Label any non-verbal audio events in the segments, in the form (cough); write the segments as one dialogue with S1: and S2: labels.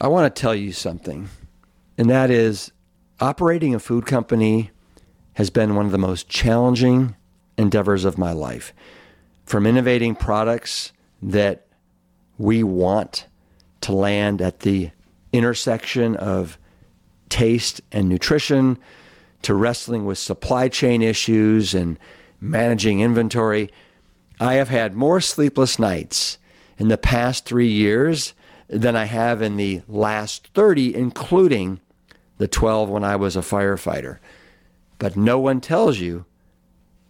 S1: I want to tell you something, and that is operating a food company has been one of the most challenging endeavors of my life. From innovating products that we want to land at the intersection of taste and nutrition to wrestling with supply chain issues and managing inventory. I have had more sleepless nights in the past three years than I have in the last 30, including the 12 when I was a firefighter. But no one tells you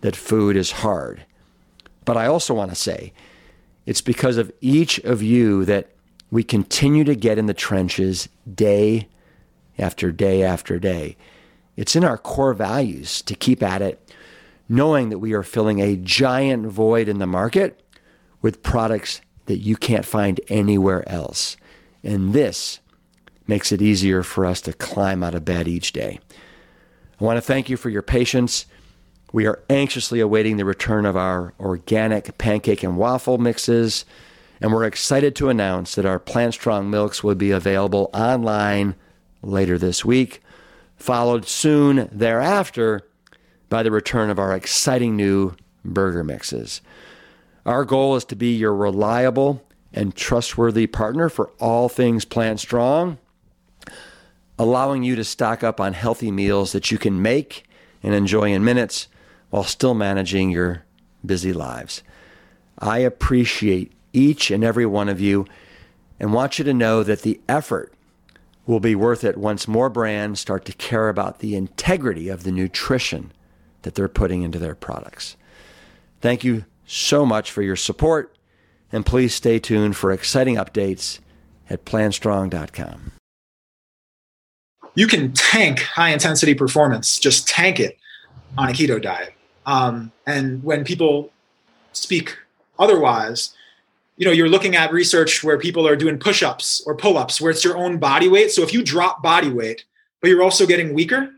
S1: that food is hard. But I also want to say it's because of each of you that we continue to get in the trenches day after day after day. It's in our core values to keep at it, knowing that we are filling a giant void in the market with products that you can't find anywhere else. And this makes it easier for us to climb out of bed each day. I want to thank you for your patience. We are anxiously awaiting the return of our organic pancake and waffle mixes, and we're excited to announce that our Plant Strong milks will be available online later this week, followed soon thereafter by the return of our exciting new burger mixes. Our goal is to be your reliable and trustworthy partner for all things Plant Strong, allowing you to stock up on healthy meals that you can make and enjoy in minutes while still managing your busy lives. I appreciate each and every one of you and want you to know that the effort will be worth it once more brands start to care about the integrity of the nutrition that they're putting into their products. Thank you so much for your support, and please stay tuned for exciting updates at plantstrong.com.
S2: You can tank high intensity performance, just tank it on a keto diet. Um, and when people speak otherwise, you know, you're looking at research where people are doing push-ups or pull-ups where it's your own body weight. So if you drop body weight, but you're also getting weaker,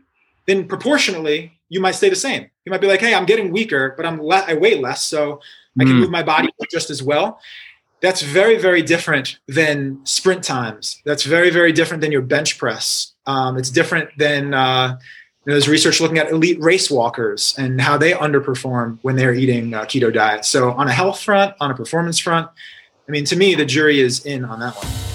S2: then proportionally you might stay the same. You might be like, "Hey, I'm getting weaker, but I'm le- I weigh less, so I can mm. move my body just as well." That's very, very different than sprint times. That's very, very different than your bench press. Um, it's different than uh, you know, there's research looking at elite race walkers and how they underperform when they're eating a keto diet. So on a health front, on a performance front, I mean, to me, the jury is in on that one.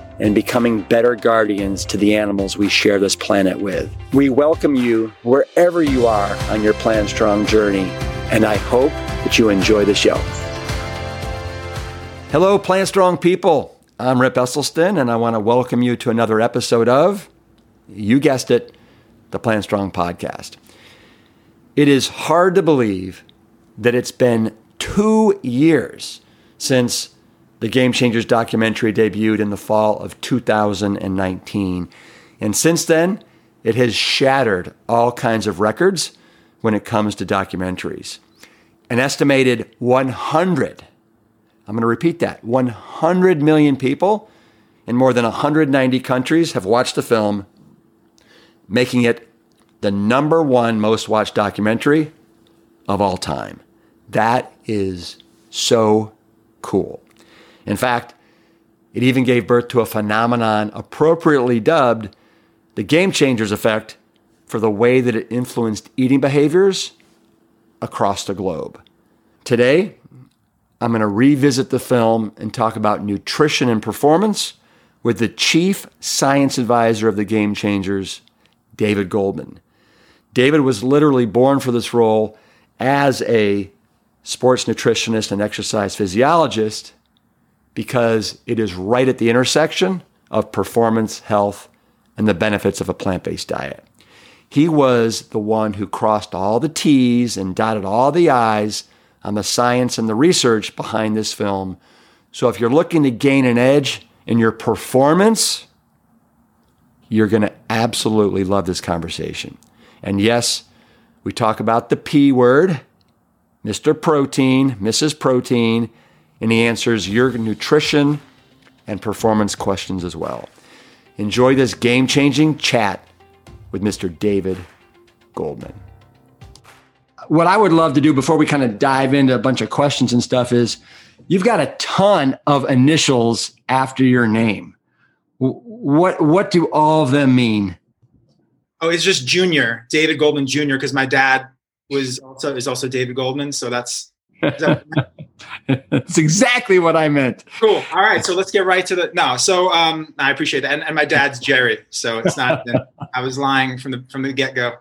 S1: and becoming better guardians to the animals we share this planet with. We welcome you wherever you are on your Plant Strong journey, and I hope that you enjoy the show. Hello, Plant Strong people. I'm Rip Esselstyn, and I want to welcome you to another episode of, you guessed it, the Plant Strong podcast. It is hard to believe that it's been two years since the Game Changers documentary debuted in the fall of 2019. And since then, it has shattered all kinds of records when it comes to documentaries. An estimated 100, I'm going to repeat that 100 million people in more than 190 countries have watched the film, making it the number one most watched documentary of all time. That is so cool. In fact, it even gave birth to a phenomenon appropriately dubbed the game changers effect for the way that it influenced eating behaviors across the globe. Today, I'm going to revisit the film and talk about nutrition and performance with the chief science advisor of the Game Changers, David Goldman. David was literally born for this role as a sports nutritionist and exercise physiologist because it is right at the intersection of performance, health, and the benefits of a plant based diet. He was the one who crossed all the T's and dotted all the I's on the science and the research behind this film. So if you're looking to gain an edge in your performance, you're going to absolutely love this conversation. And yes, we talk about the P word, Mr. Protein, Mrs. Protein, and he answers your nutrition and performance questions as well. Enjoy this game changing chat with Mr. David Goldman. What I would love to do before we kind of dive into a bunch of questions and stuff is you've got a ton of initials after your name. What what do all of them mean?
S2: Oh, it's just Junior, David Goldman Jr. Because my dad was also is also David Goldman, so that's
S1: that (laughs) that's exactly what I meant.
S2: Cool. All right, so let's get right to the no. So um, I appreciate that, and, and my dad's Jerry, so it's not. (laughs) I was lying from the from the get go.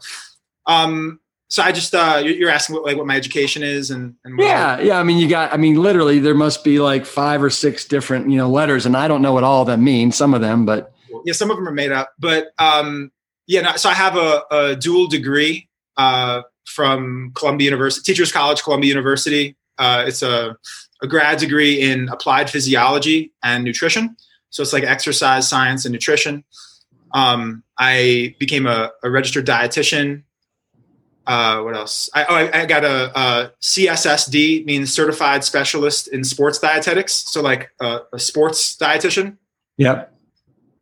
S2: Um, so I just uh, you're asking what like what my education is and, and
S1: yeah I, yeah I mean you got I mean literally there must be like five or six different you know letters and I don't know what all of them mean some of them but
S2: yeah some of them are made up but um, yeah no, so I have a, a dual degree uh, from Columbia University Teachers College Columbia University uh, it's a, a grad degree in applied physiology and nutrition so it's like exercise science and nutrition um, I became a, a registered dietitian uh, what else? I, oh, I, I got a, a, CSSD, means Certified Specialist in Sports Dietetics. So like a, a sports dietitian.
S1: Yep.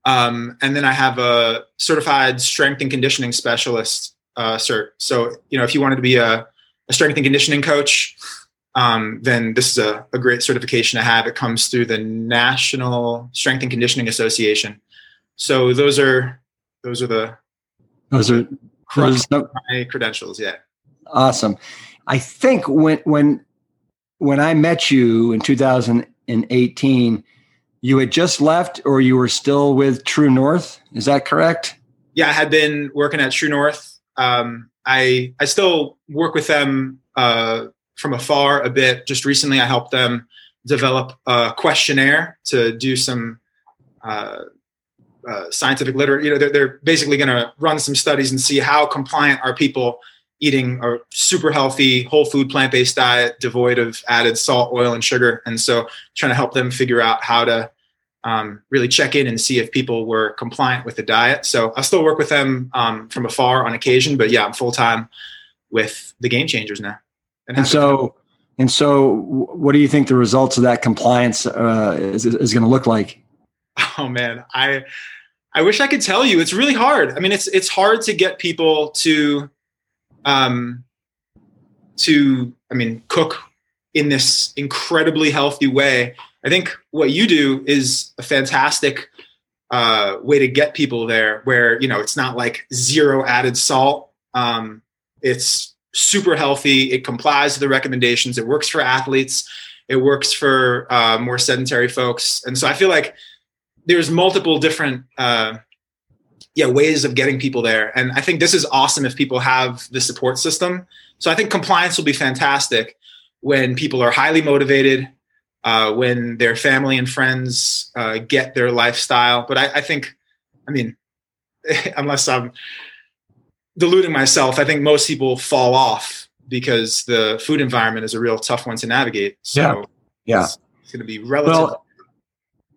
S2: Um, and then I have a Certified Strength and Conditioning Specialist uh, cert. So you know, if you wanted to be a, a strength and conditioning coach, um, then this is a, a great certification to have. It comes through the National Strength and Conditioning Association. So those are those are the
S1: those are
S2: no, my credentials. Yeah.
S1: Awesome. I think when when when I met you in 2018, you had just left or you were still with True North. Is that correct?
S2: Yeah, I had been working at True North. Um, I I still work with them uh, from afar a bit. Just recently, I helped them develop a questionnaire to do some uh, uh, scientific literature. You know, they're, they're basically going to run some studies and see how compliant are people eating a super healthy whole food plant-based diet devoid of added salt oil and sugar and so trying to help them figure out how to um, really check in and see if people were compliant with the diet so i still work with them um, from afar on occasion but yeah i'm full-time with the game changers now
S1: and, and so and so what do you think the results of that compliance uh, is, is going to look like
S2: oh man i I wish I could tell you. It's really hard. I mean, it's it's hard to get people to, um, to I mean, cook in this incredibly healthy way. I think what you do is a fantastic uh, way to get people there. Where you know it's not like zero added salt. Um, it's super healthy. It complies with the recommendations. It works for athletes. It works for uh, more sedentary folks. And so I feel like there's multiple different uh, yeah ways of getting people there and i think this is awesome if people have the support system so i think compliance will be fantastic when people are highly motivated uh, when their family and friends uh, get their lifestyle but I, I think i mean (laughs) unless i'm deluding myself i think most people fall off because the food environment is a real tough one to navigate so
S1: yeah, yeah.
S2: it's, it's going to be relative well,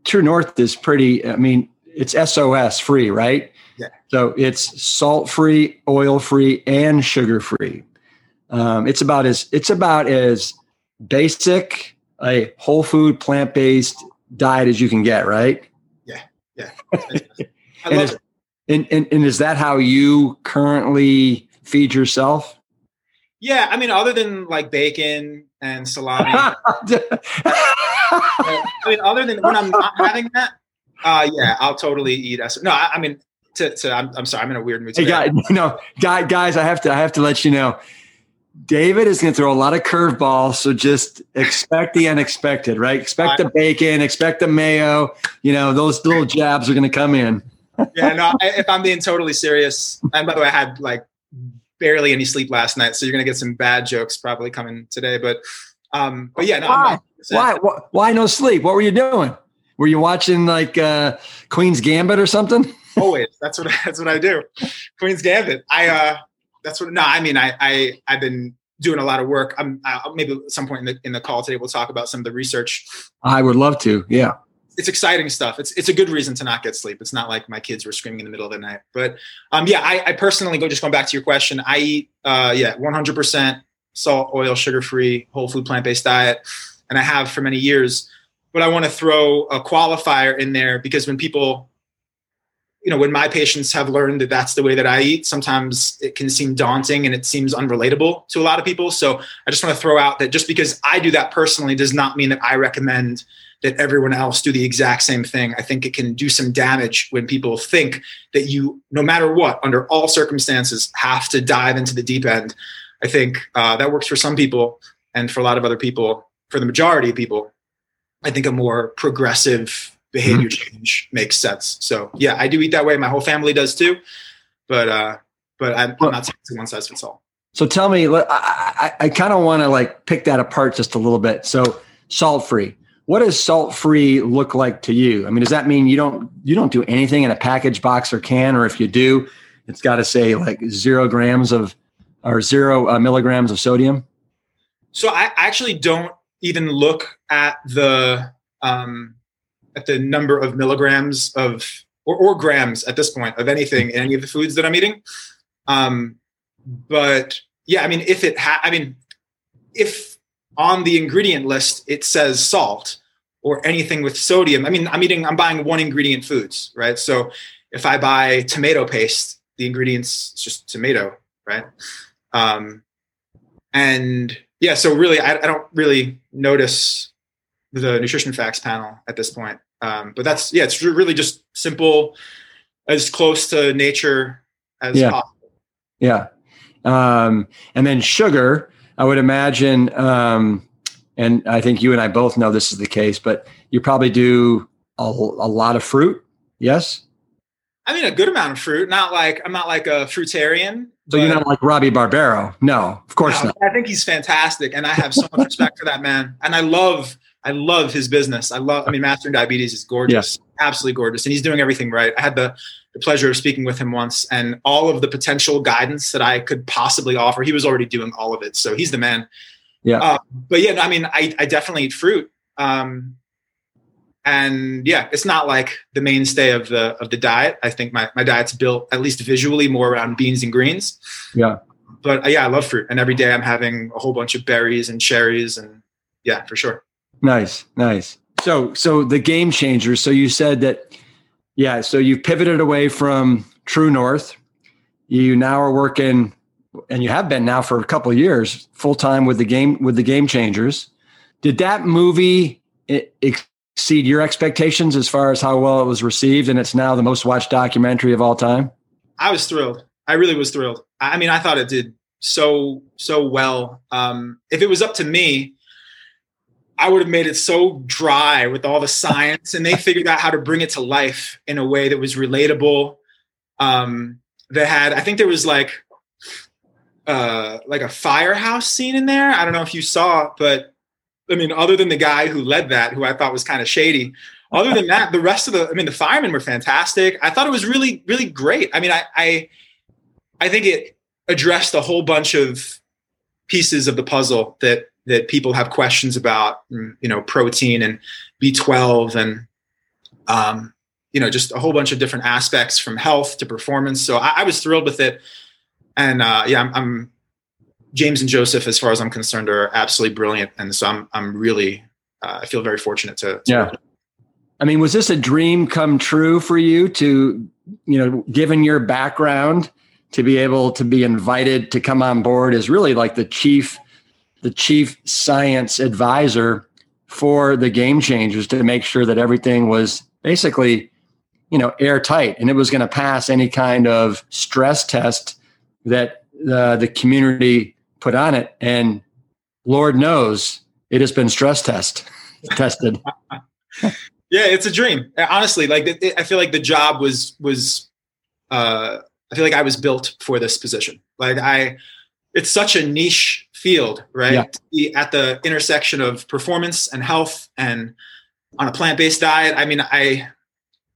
S1: True North is pretty. I mean, it's SOS free, right?
S2: Yeah.
S1: So it's salt free, oil free, and sugar free. Um, it's about as it's about as basic a whole food plant based diet as you can get, right?
S2: Yeah, yeah. (laughs)
S1: Love is. And, and, and is that how you currently feed yourself?
S2: Yeah, I mean, other than like bacon and salami. (laughs) I mean, other than when I'm not having that, uh, yeah, I'll totally eat. No, I, I mean, to, to I'm, I'm, sorry, I'm in a weird mood.
S1: Today. Hey, (laughs) guys, guys, I have to, I have to let you know. David is going to throw a lot of curveballs, so just expect the unexpected, right? Expect the bacon, expect the mayo. You know, those little jabs are going to come in.
S2: yeah, no. If I'm being totally serious, and by the way, I had like barely any sleep last night, so you're going to get some bad jokes probably coming today. But, um, but yeah, no,
S1: why? why? why? Why no sleep? What were you doing? Were you watching like uh, Queen's Gambit or something?
S2: Always. That's what (laughs) that's what I do. Queen's Gambit. I uh that's what no, I mean I I I've been doing a lot of work. I'm uh, maybe at some point in the in the call today we'll talk about some of the research.
S1: I would love to. Yeah.
S2: it's exciting stuff. It's it's a good reason to not get sleep. It's not like my kids were screaming in the middle of the night. But um, yeah, I, I personally go just going back to your question. I eat uh, yeah, 100% salt, oil, sugar free, whole food, plant based diet, and I have for many years. But I want to throw a qualifier in there because when people you know when my patients have learned that that's the way that i eat sometimes it can seem daunting and it seems unrelatable to a lot of people so i just want to throw out that just because i do that personally does not mean that i recommend that everyone else do the exact same thing. I think it can do some damage when people think that you, no matter what, under all circumstances, have to dive into the deep end. I think uh, that works for some people, and for a lot of other people, for the majority of people, I think a more progressive behavior mm-hmm. change makes sense. So yeah, I do eat that way. My whole family does too, but uh, but I'm, I'm not saying one size fits all.
S1: So tell me, I, I, I kind of want to like pick that apart just a little bit. So salt free what does salt free look like to you? I mean, does that mean you don't you don't do anything in a package box or can, or if you do, it's got to say like zero grams of or zero uh, milligrams of sodium?
S2: So I actually don't even look at the um, at the number of milligrams of or, or grams at this point of anything in any of the foods that I'm eating. Um, but yeah, I mean, if it ha- I mean, if on the ingredient list it says salt or anything with sodium. I mean, I'm eating, I'm buying one ingredient foods, right? So if I buy tomato paste, the ingredients it's just tomato, right? Um, and yeah, so really, I, I don't really notice the nutrition facts panel at this point. Um, but that's yeah, it's really just simple, as close to nature as
S1: yeah.
S2: possible.
S1: Yeah. Um, and then sugar, I would imagine, um, and I think you and I both know this is the case, but you probably do a, a lot of fruit. Yes.
S2: I mean, a good amount of fruit. Not like I'm not like a fruitarian.
S1: So you're not like Robby Barbaro? No, of course no, not.
S2: I think he's fantastic, and I have so much respect for that man. And I love, I love his business. I love. I mean, Mastering Diabetes is gorgeous, yeah. absolutely gorgeous, and he's doing everything right. I had the the pleasure of speaking with him once and all of the potential guidance that I could possibly offer. He was already doing all of it. So he's the man.
S1: Yeah. Uh,
S2: but yeah, I mean, I, I definitely eat fruit. Um, and yeah, it's not like the mainstay of the, of the diet. I think my, my diet's built at least visually more around beans and greens.
S1: Yeah.
S2: But uh, yeah, I love fruit. And every day I'm having a whole bunch of berries and cherries and yeah, for sure.
S1: Nice. Nice. So, so the game changers. So you said that yeah. So you've pivoted away from True North. You now are working, and you have been now for a couple years, full time with the game with the Game Changers. Did that movie exceed your expectations as far as how well it was received, and it's now the most watched documentary of all time?
S2: I was thrilled. I really was thrilled. I mean, I thought it did so so well. Um, if it was up to me, I would have made it so dry with all the science, and they figured out how to bring it to life in a way that was relatable. Um, they had, I think there was like, uh, like a firehouse scene in there. I don't know if you saw, but I mean, other than the guy who led that, who I thought was kind of shady, other than that, the rest of the, I mean, the firemen were fantastic. I thought it was really, really great. I mean, I, I, I think it addressed a whole bunch of pieces of the puzzle that that people have questions about, mm, you know, protein and B12 and, um, you know, just a whole bunch of different aspects from health to performance. So I, I was thrilled with it. And uh, yeah, I'm, I'm, James and Joseph, as far as I'm concerned, are absolutely brilliant. And so I'm, I'm really, uh, I feel very fortunate to, to
S1: yeah. I mean, was this a dream come true for you to, you know, given your background, to be able to be invited to come on board as really like the chief the chief science advisor for the game changers to make sure that everything was basically you know airtight and it was going to pass any kind of stress test that uh, the community put on it. And lord knows it has been stress test (laughs) tested.
S2: Yeah it's a dream. Honestly like it, i feel like the job was was uh i feel like i was built for this position. Like i it's such a niche field, right? Yeah. To be at the intersection of performance and health and on a plant-based diet. I mean, I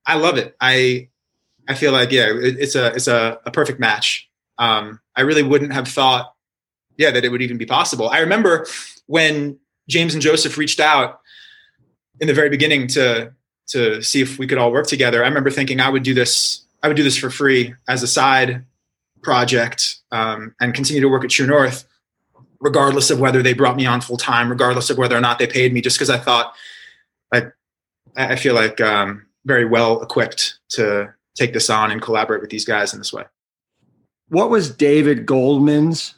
S2: I love it. I I feel like yeah, it, it's a it's a, a perfect match. Um, I really wouldn't have thought, yeah, that it would even be possible. I remember when James and Joseph reached out in the very beginning to to see if we could all work together. I remember thinking I would do this. I would do this for free as a side project um, and continue to work at True North, regardless of whether they brought me on full time, regardless of whether or not they paid me. Just because I thought I I feel like um, very well equipped to take this on and collaborate with these guys in this way.
S1: What was David Goldman's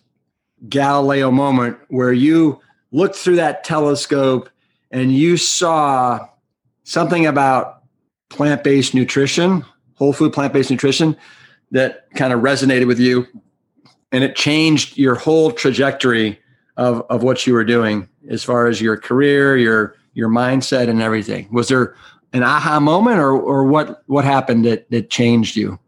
S1: Galileo moment where you looked through that telescope and you saw something about plant based nutrition, whole food plant based nutrition that kind of resonated with you and it changed your whole trajectory of, of what you were doing as far as your career, your your mindset and everything. Was there an aha moment or or what what happened that that changed you?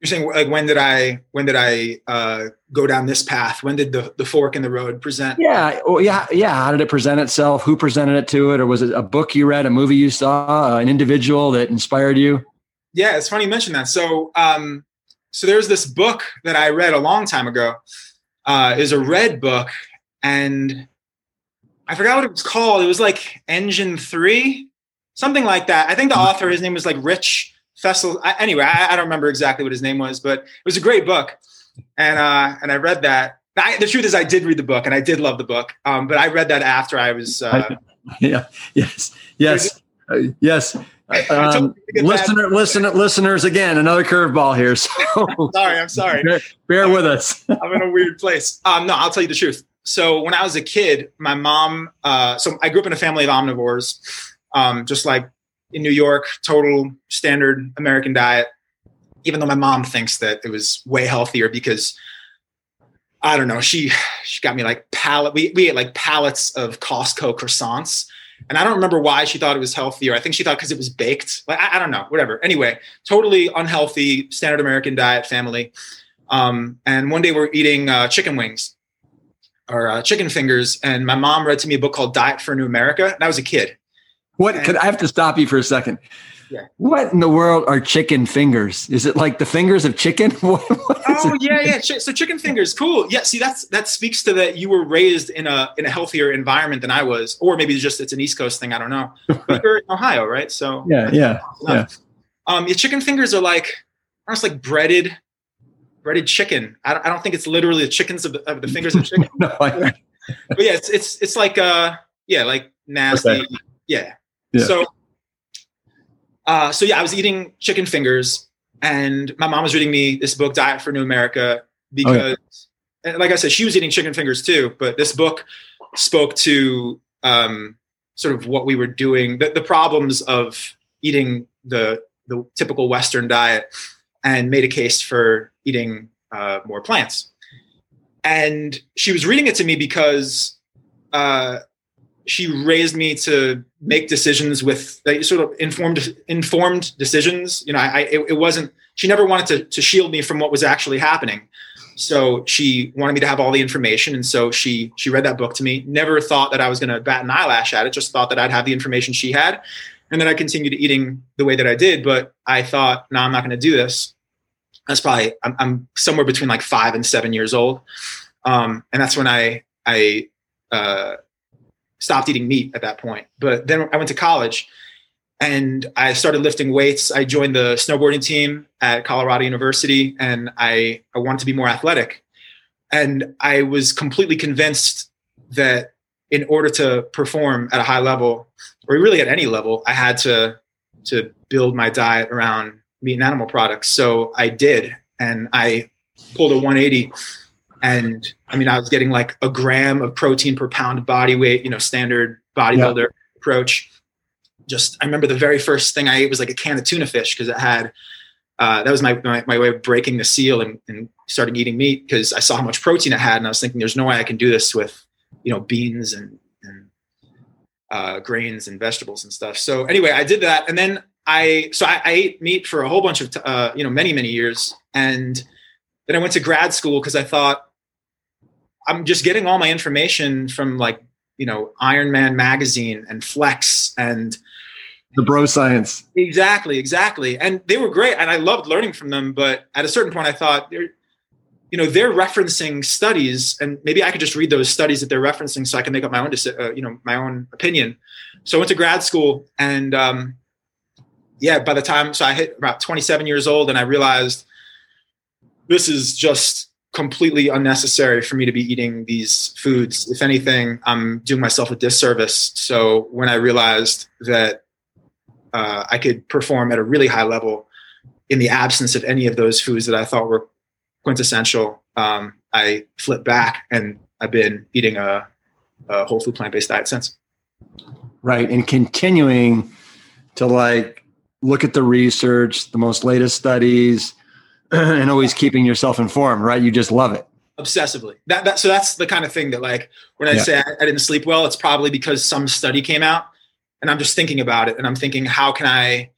S2: You're saying like when did I when did I uh, go down this path? When did the the fork in the road present?
S1: Yeah, well, yeah, yeah. How did it present itself? Who presented it to it, or was it a book you read, a movie you saw, uh, an individual that inspired you?
S2: Yeah, it's funny you mention that. So, um, so there's this book that I read a long time ago. Uh, is a red book, and I forgot what it was called. It was like Engine Three, something like that. I think the mm-hmm. author, his name was like Rich Fessel. I, anyway, I, I, don't remember exactly what his name was, but it was a great book, and uh, and I read that. I, the truth is, I did read the book, and I did love the book. Um, but I read that after I was. Uh, (laughs)
S1: yeah. Yes. Yes. Uh, yes. Um, listener, listener, listeners, again, another curveball here. (laughs) So
S2: sorry, I'm sorry.
S1: Bear, bear with us. (laughs)
S2: I'm in a weird place. Um, no, I'll tell you the truth. So when I was a kid, my mom. Uh, so I grew up in a family of omnivores, um, just like in New York, total standard American diet. Even though my mom thinks that it was way healthier because I don't know, she she got me like pallet. We we ate like pallets of Costco croissants, and I don't remember why she thought it was healthier. I think she thought because it was baked. Like I, I, don't know, whatever. Anyway, totally unhealthy standard American diet family. Um, and one day we're eating uh, chicken wings or uh, chicken fingers, and my mom read to me a book called Diet for New America, and I was a kid.
S1: What and, could I have to stop you for a second? Yeah. What in the world are chicken fingers? Is it like the fingers of chicken? (laughs)
S2: what, what oh it? yeah, yeah. So chicken fingers, cool. Yeah. See, that's that speaks to that you were raised in a in a healthier environment than I was, or maybe it's just it's an East Coast thing. I don't know. (laughs) But you're in Ohio, right? So
S1: yeah, yeah, yeah.
S2: Um, yeah, chicken fingers are like almost like breaded breaded chicken. I don't, I don't think it's literally the chickens of the, of the fingers of (laughs) chicken. no, I, but yeah, it's it's it's like uh yeah like nasty. Okay. Yeah. Yeah. So, uh, so yeah, I was eating chicken fingers, and my mom was reading me this book, Diet for New America, because, oh, yeah. like I said, she was eating chicken fingers too. But this book spoke to um, sort of what we were doing, the, the problems of eating the the typical Western diet, and made a case for eating uh, more plants. And she was reading it to me because uh, she raised me to make decisions with like, sort of informed informed decisions. You know, I, it, it, wasn't. She never wanted to to shield me from what was actually happening. So she wanted me to have all the information, and so she she read that book to me. Never thought that I was going to bat an eyelash at it. Just thought that I'd have the information she had, and then I continued eating the way that I did. But I thought, no, I'm not going to do this. That's probably I'm, I'm, somewhere between like five and seven years old, um, and that's when I I uh, stopped eating meat at that point. But then I went to college and I started lifting weights. I joined the snowboarding team at Colorado University and I, I wanted to be more athletic. And I was completely convinced that in order to perform at a high level, or really at any level, I had to to build my diet around meat and animal products. So I did, and I pulled a 180 and I mean, I was getting like a gram of protein per pound of body weight, you know, standard bodybuilder yeah. approach. Just, I remember the very first thing I ate was like a can of tuna fish because it had, uh, that was my, my, my, way of breaking the seal and, and starting eating meat because I saw how much protein it had. And I was thinking, there's no way I can do this with, you know, beans and, and uh, grains and vegetables and stuff. So anyway, I did that. And then I, so I, I ate meat for a whole bunch of, uh, you know, many, many years. And then I went to grad school because I thought, I'm just getting all my information from like, you know, Iron Man magazine and Flex and
S1: the bro science.
S2: Exactly, exactly. And they were great and I loved learning from them, but at a certain point I thought they're you know, they're referencing studies and maybe I could just read those studies that they're referencing so I can make up my own uh, you know, my own opinion. So I went to grad school and um yeah, by the time so I hit about 27 years old, and I realized this is just completely unnecessary for me to be eating these foods. If anything, I'm doing myself a disservice. So when I realized that uh, I could perform at a really high level in the absence of any of those foods that I thought were quintessential, um, I flipped back and I've been eating a, a whole food plant based diet since.
S1: Right. And continuing to like look at the research, the most latest studies, (clears throat) and always keeping yourself informed, right? You just love it.
S2: Obsessively. That, that so that's the kind of thing that like when I yeah. say I, I didn't sleep well, it's probably because some study came out and I'm just thinking about it and I'm thinking, how can I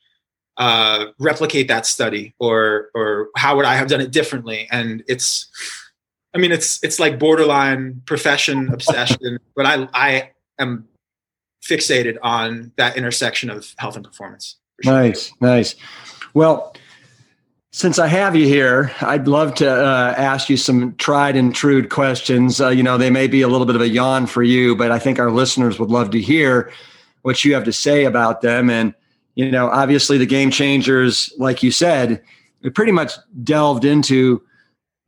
S2: uh, replicate that study or or how would I have done it differently? And it's I mean it's it's like borderline profession obsession, (laughs) but I I am fixated on that intersection of health and performance.
S1: Sure. Nice, nice. Well, since I have you here, I'd love to uh, ask you some tried and true questions. Uh, you know, they may be a little bit of a yawn for you, but I think our listeners would love to hear what you have to say about them. And, you know, obviously the game changers, like you said, we pretty much delved into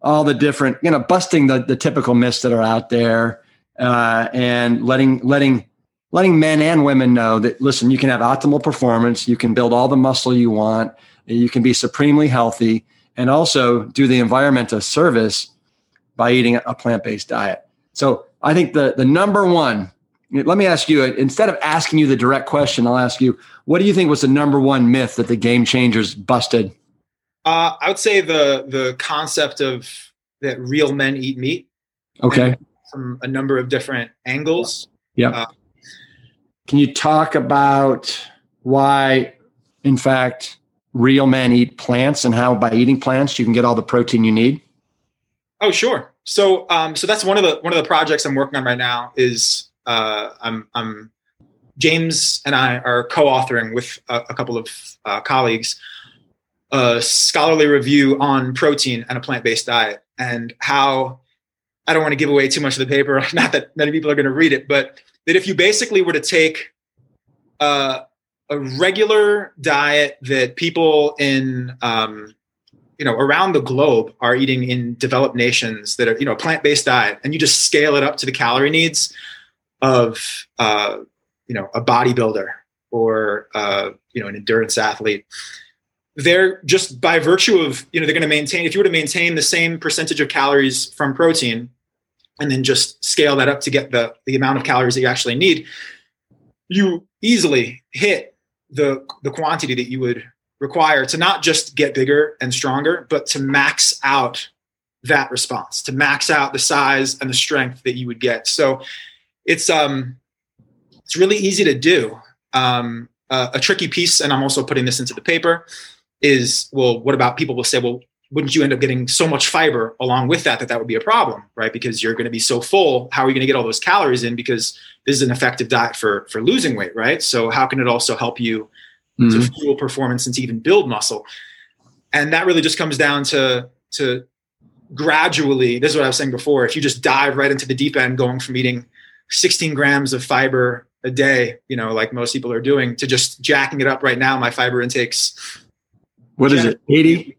S1: all the different, you know, busting the, the typical myths that are out there uh, and letting, letting, letting men and women know that listen you can have optimal performance you can build all the muscle you want you can be supremely healthy and also do the environment a service by eating a plant-based diet. So i think the the number one let me ask you instead of asking you the direct question i'll ask you what do you think was the number one myth that the game changers busted?
S2: Uh, i would say the the concept of that real men eat meat.
S1: Okay.
S2: From a number of different angles.
S1: Yeah. Uh, can you talk about why, in fact, real men eat plants and how by eating plants you can get all the protein you need?
S2: Oh, sure. So, um, so that's one of the one of the projects I'm working on right now. Is uh, I'm, I'm James and I are co-authoring with a, a couple of uh, colleagues a scholarly review on protein and a plant-based diet and how I don't want to give away too much of the paper. (laughs) Not that many people are going to read it, but that if you basically were to take uh, a regular diet that people in um, you know around the globe are eating in developed nations that are you know plant-based diet and you just scale it up to the calorie needs of uh, you know a bodybuilder or uh, you know an endurance athlete. They're just by virtue of you know they're going to maintain if you were to maintain the same percentage of calories from protein and then just scale that up to get the, the amount of calories that you actually need, you easily hit the, the quantity that you would require to not just get bigger and stronger, but to max out that response, to max out the size and the strength that you would get. So it's um it's really easy to do. Um, uh, a tricky piece, and I'm also putting this into the paper, is well, what about people will say, well, wouldn't you end up getting so much fiber along with that that that would be a problem right? Because you're going to be so full how are you going to get all those calories in? Because this is an effective diet for for losing weight right? So how can it also help you mm-hmm. to fuel performance and to even build muscle? And that really just comes down to to gradually this is what i was saying before if you just dive right into the deep end going from eating 16 grams of fiber a day you know like most people are doing to just jacking it up right now my fiber intakes
S1: what is it 80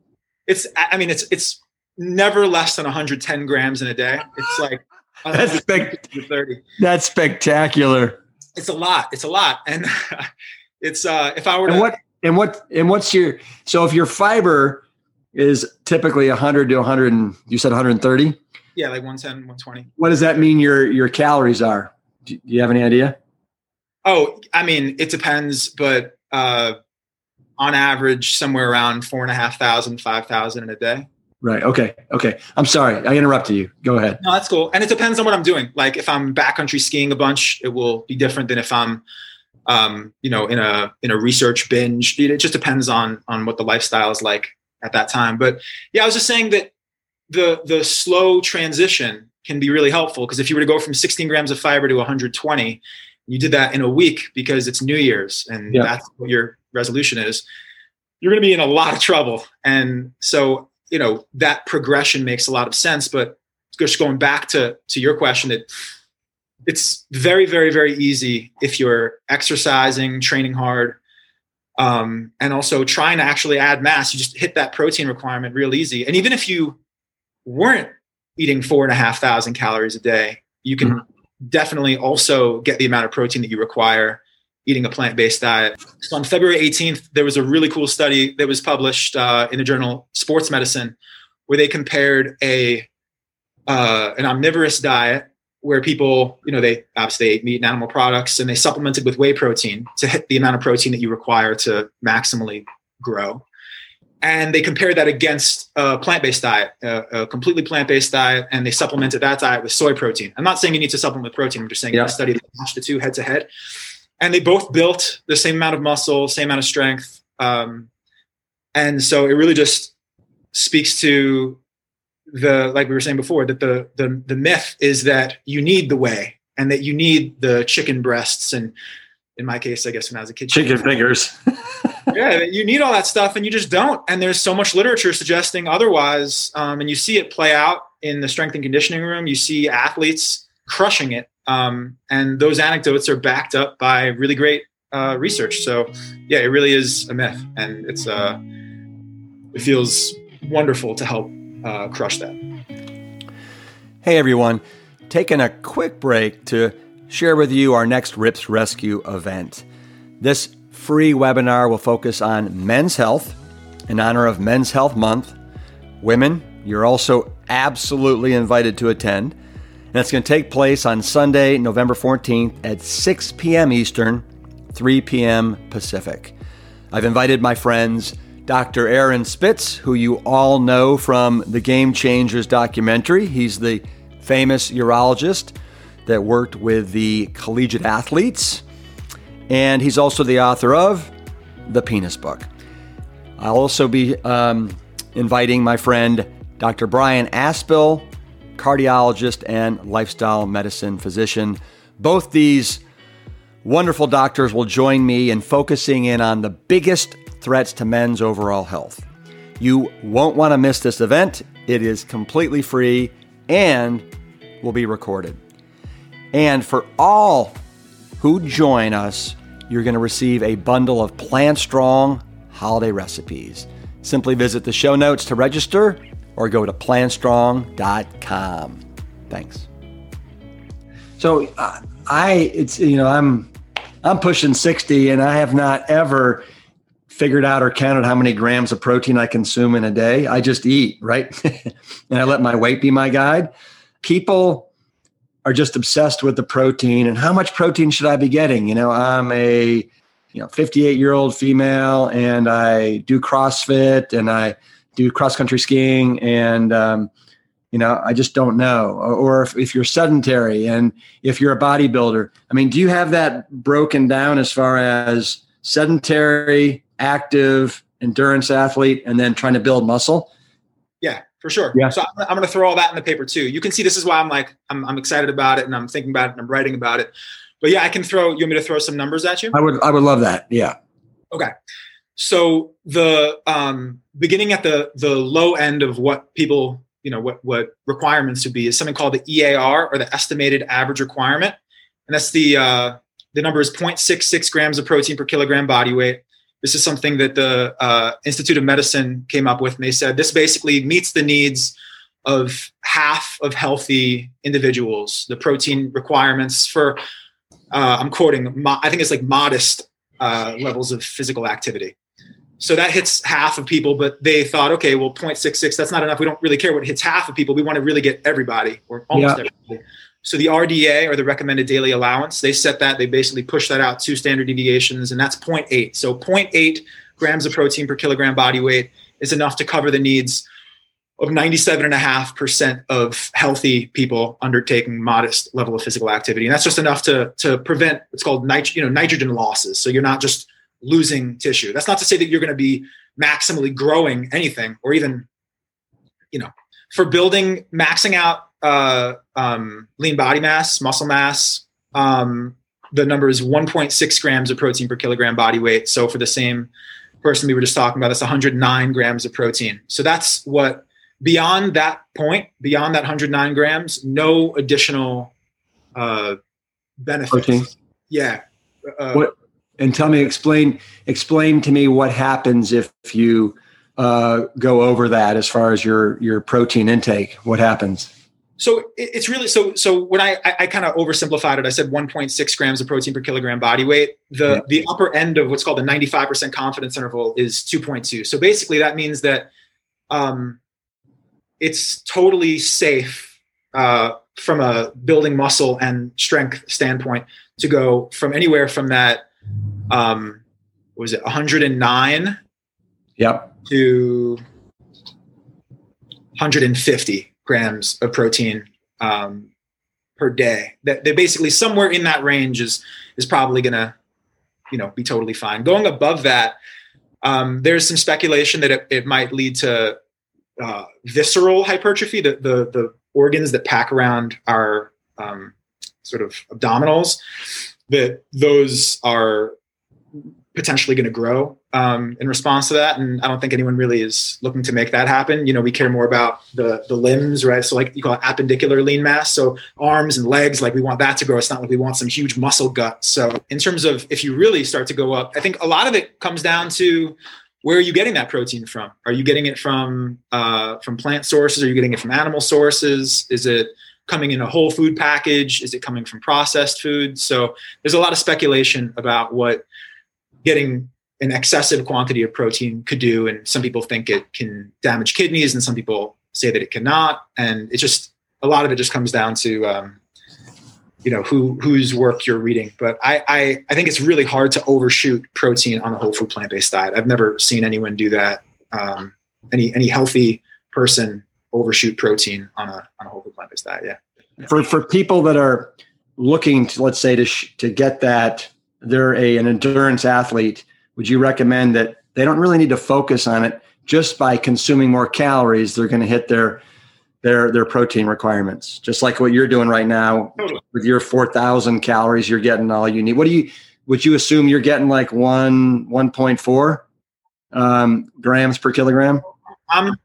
S2: it's I mean it's it's never less than 110 grams in a day. It's like (laughs)
S1: that's spec- 30. That's spectacular.
S2: It's a lot. It's a lot, and (laughs) it's uh if I were
S1: and to what and what and what's your so if your fiber is typically 100 to 100 and you said 130
S2: yeah like 110 120
S1: what does that mean your your calories are do you have any idea
S2: oh i mean it depends but uh on average somewhere around four and a half thousand, five thousand in a day.
S1: Right. Okay. Okay. I'm sorry. I interrupted you. Go ahead.
S2: No, that's cool. And it depends on what I'm doing. Like if I'm backcountry skiing a bunch, it will be different than if I'm, um, you know, in a in a research binge. It just depends on on what the lifestyle is like at that time. But yeah, I was just saying that the the slow transition can be really helpful because if you were to go from 16 grams of fiber to 120, you did that in a week because it's New Year's and yeah. that's what your resolution is, you're going to be in a lot of trouble. And so, you know, that progression makes a lot of sense. But just going back to to your question, that it's very, very, very easy if you're exercising, training hard, um, and also trying to actually add mass. You just hit that protein requirement real easy. And even if you weren't eating four and a half thousand calories a day, you can mm-hmm. definitely also get the amount of protein that you require eating a plant-based diet. So on February 18th, there was a really cool study that was published uh, in the journal Sports Medicine, where they compared a uh, an omnivorous diet where people, you know, they obviously ate meat and animal products and they supplemented with whey protein to hit the amount of protein that you require to maximally grow. And they compared that against a plant-based diet, a, a completely plant-based diet, and they supplemented that diet with soy protein. I'm not saying you need to supplement with protein. I'm just saying yeah. study that matched the two head to head, and they both built the same amount of muscle, same amount of strength, um, and so it really just speaks to the like we were saying before that the the the myth is that you need the whey and that you need the chicken breasts and in my case, I guess when I was a kid,
S1: chicken, chicken fingers. (laughs) (laughs)
S2: yeah, you need all that stuff, and you just don't. And there's so much literature suggesting otherwise. Um, and you see it play out in the strength and conditioning room. You see athletes crushing it, um, and those anecdotes are backed up by really great uh, research. So, yeah, it really is a myth, and it's uh, it feels wonderful to help uh, crush that.
S1: Hey everyone, taking a quick break to share with you our next Rip's Rescue event. This free webinar will focus on men's health in honor of Men's Health Month. Women, you're also absolutely invited to attend. And it's going to take place on Sunday, November 14th at 6 p.m. Eastern, 3 p.m. Pacific. I've invited my friends Dr. Aaron Spitz, who you all know from the Game Changers documentary. He's the famous urologist that worked with the collegiate athletes, and he's also the author of The Penis Book. I'll also be um, inviting my friend Dr. Brian Asbill, cardiologist and lifestyle medicine physician. Both these wonderful doctors will join me in focusing in on the biggest threats to men's overall health. You won't want to miss this event. It is completely free and will be recorded. And for all who join us, you're going to receive a bundle of Plant Strong holiday recipes. Simply visit the show notes to register or go to plantstrong.com. Thanks. So uh, I it's you know I'm I'm pushing 60 and I have not ever figured out or counted how many grams of protein I consume in a day. I just eat, right? (laughs) and I let my weight be my guide. People are just obsessed with the protein and how much protein should I be getting? You know, I'm a you know 58 year old female and I do CrossFit and I do cross country skiing and um, you know I just don't know. Or, or if, if you're sedentary and if you're a bodybuilder, I mean, do you have that broken down as far as sedentary active endurance athlete and then trying to build muscle?
S2: Yeah, for sure. Yeah. So I'm, I'm going to throw all that in the paper too. You can see this is why I'm like, I'm, I'm excited about it and I'm thinking about it and I'm writing about it. But yeah, I can throw, you want me to throw some numbers at you?
S1: I would, I would love that. Yeah.
S2: Okay. So the um, beginning at the, the low end of what people, you know, what, what requirements would be is something called the EAR or the estimated average requirement. And that's the, uh, the number is 0.66 grams of protein per kilogram body weight. This is something that the uh, Institute of Medicine came up with, and they said this basically meets the needs of half of healthy individuals. The protein requirements for, uh, I'm quoting, mo- I think it's like modest uh, levels of physical activity. So that hits half of people, but they thought, okay, well, 0.66, that's not enough. We don't really care what hits half of people. We want to really get everybody or almost yeah. everybody. So the RDA or the recommended daily allowance, they set that, they basically push that out two standard deviations, and that's 0.8. So 0.8 grams of protein per kilogram body weight is enough to cover the needs of 97.5% of healthy people undertaking modest level of physical activity. And that's just enough to, to prevent what's called nit- you know, nitrogen losses. So you're not just losing tissue. That's not to say that you're going to be maximally growing anything or even, you know, for building, maxing out uh, um, lean body mass, muscle mass, um, the number is 1.6 grams of protein per kilogram body weight. So for the same person we were just talking about, that's 109 grams of protein. So that's what beyond that point, beyond that 109 grams, no additional uh, benefits. Protein. Yeah.
S1: Uh, what And tell me, explain explain to me what happens if you uh, go over that as far as your your protein intake. What happens?
S2: So it's really so. So when I I, kind of oversimplified it, I said 1.6 grams of protein per kilogram body weight. The yeah. the upper end of what's called the 95% confidence interval is 2.2. So basically, that means that um, it's totally safe uh, from a building muscle and strength standpoint to go from anywhere from that um, was it 109
S1: yep.
S2: to 150 grams of protein um, per day. That they basically somewhere in that range is is probably gonna you know be totally fine. Going above that um, there's some speculation that it, it might lead to uh, visceral hypertrophy the, the the organs that pack around our um, sort of abdominals that those are potentially going to grow um, in response to that. And I don't think anyone really is looking to make that happen. You know, we care more about the the limbs, right? So like you call it appendicular lean mass. So arms and legs, like we want that to grow. It's not like we want some huge muscle gut. So in terms of if you really start to go up, I think a lot of it comes down to where are you getting that protein from? Are you getting it from uh, from plant sources? Are you getting it from animal sources? Is it coming in a whole food package? Is it coming from processed food? So there's a lot of speculation about what getting an excessive quantity of protein could do. And some people think it can damage kidneys, and some people say that it cannot. And it just a lot of it just comes down to um, you know who whose work you're reading. But I, I I think it's really hard to overshoot protein on a whole food plant based diet. I've never seen anyone do that. Um, any any healthy person overshoot protein on a on a whole food plant based diet. Yeah.
S1: For for people that are looking to let's say to sh- to get that they're a, an endurance athlete, would you recommend that they don't really need to focus on it just by consuming more calories? They're going to hit their their their protein requirements, just like what you're doing right now with your four thousand calories. You're getting all you need. What do you? Would you assume you're getting like one one point four um, grams per kilogram?
S2: I'm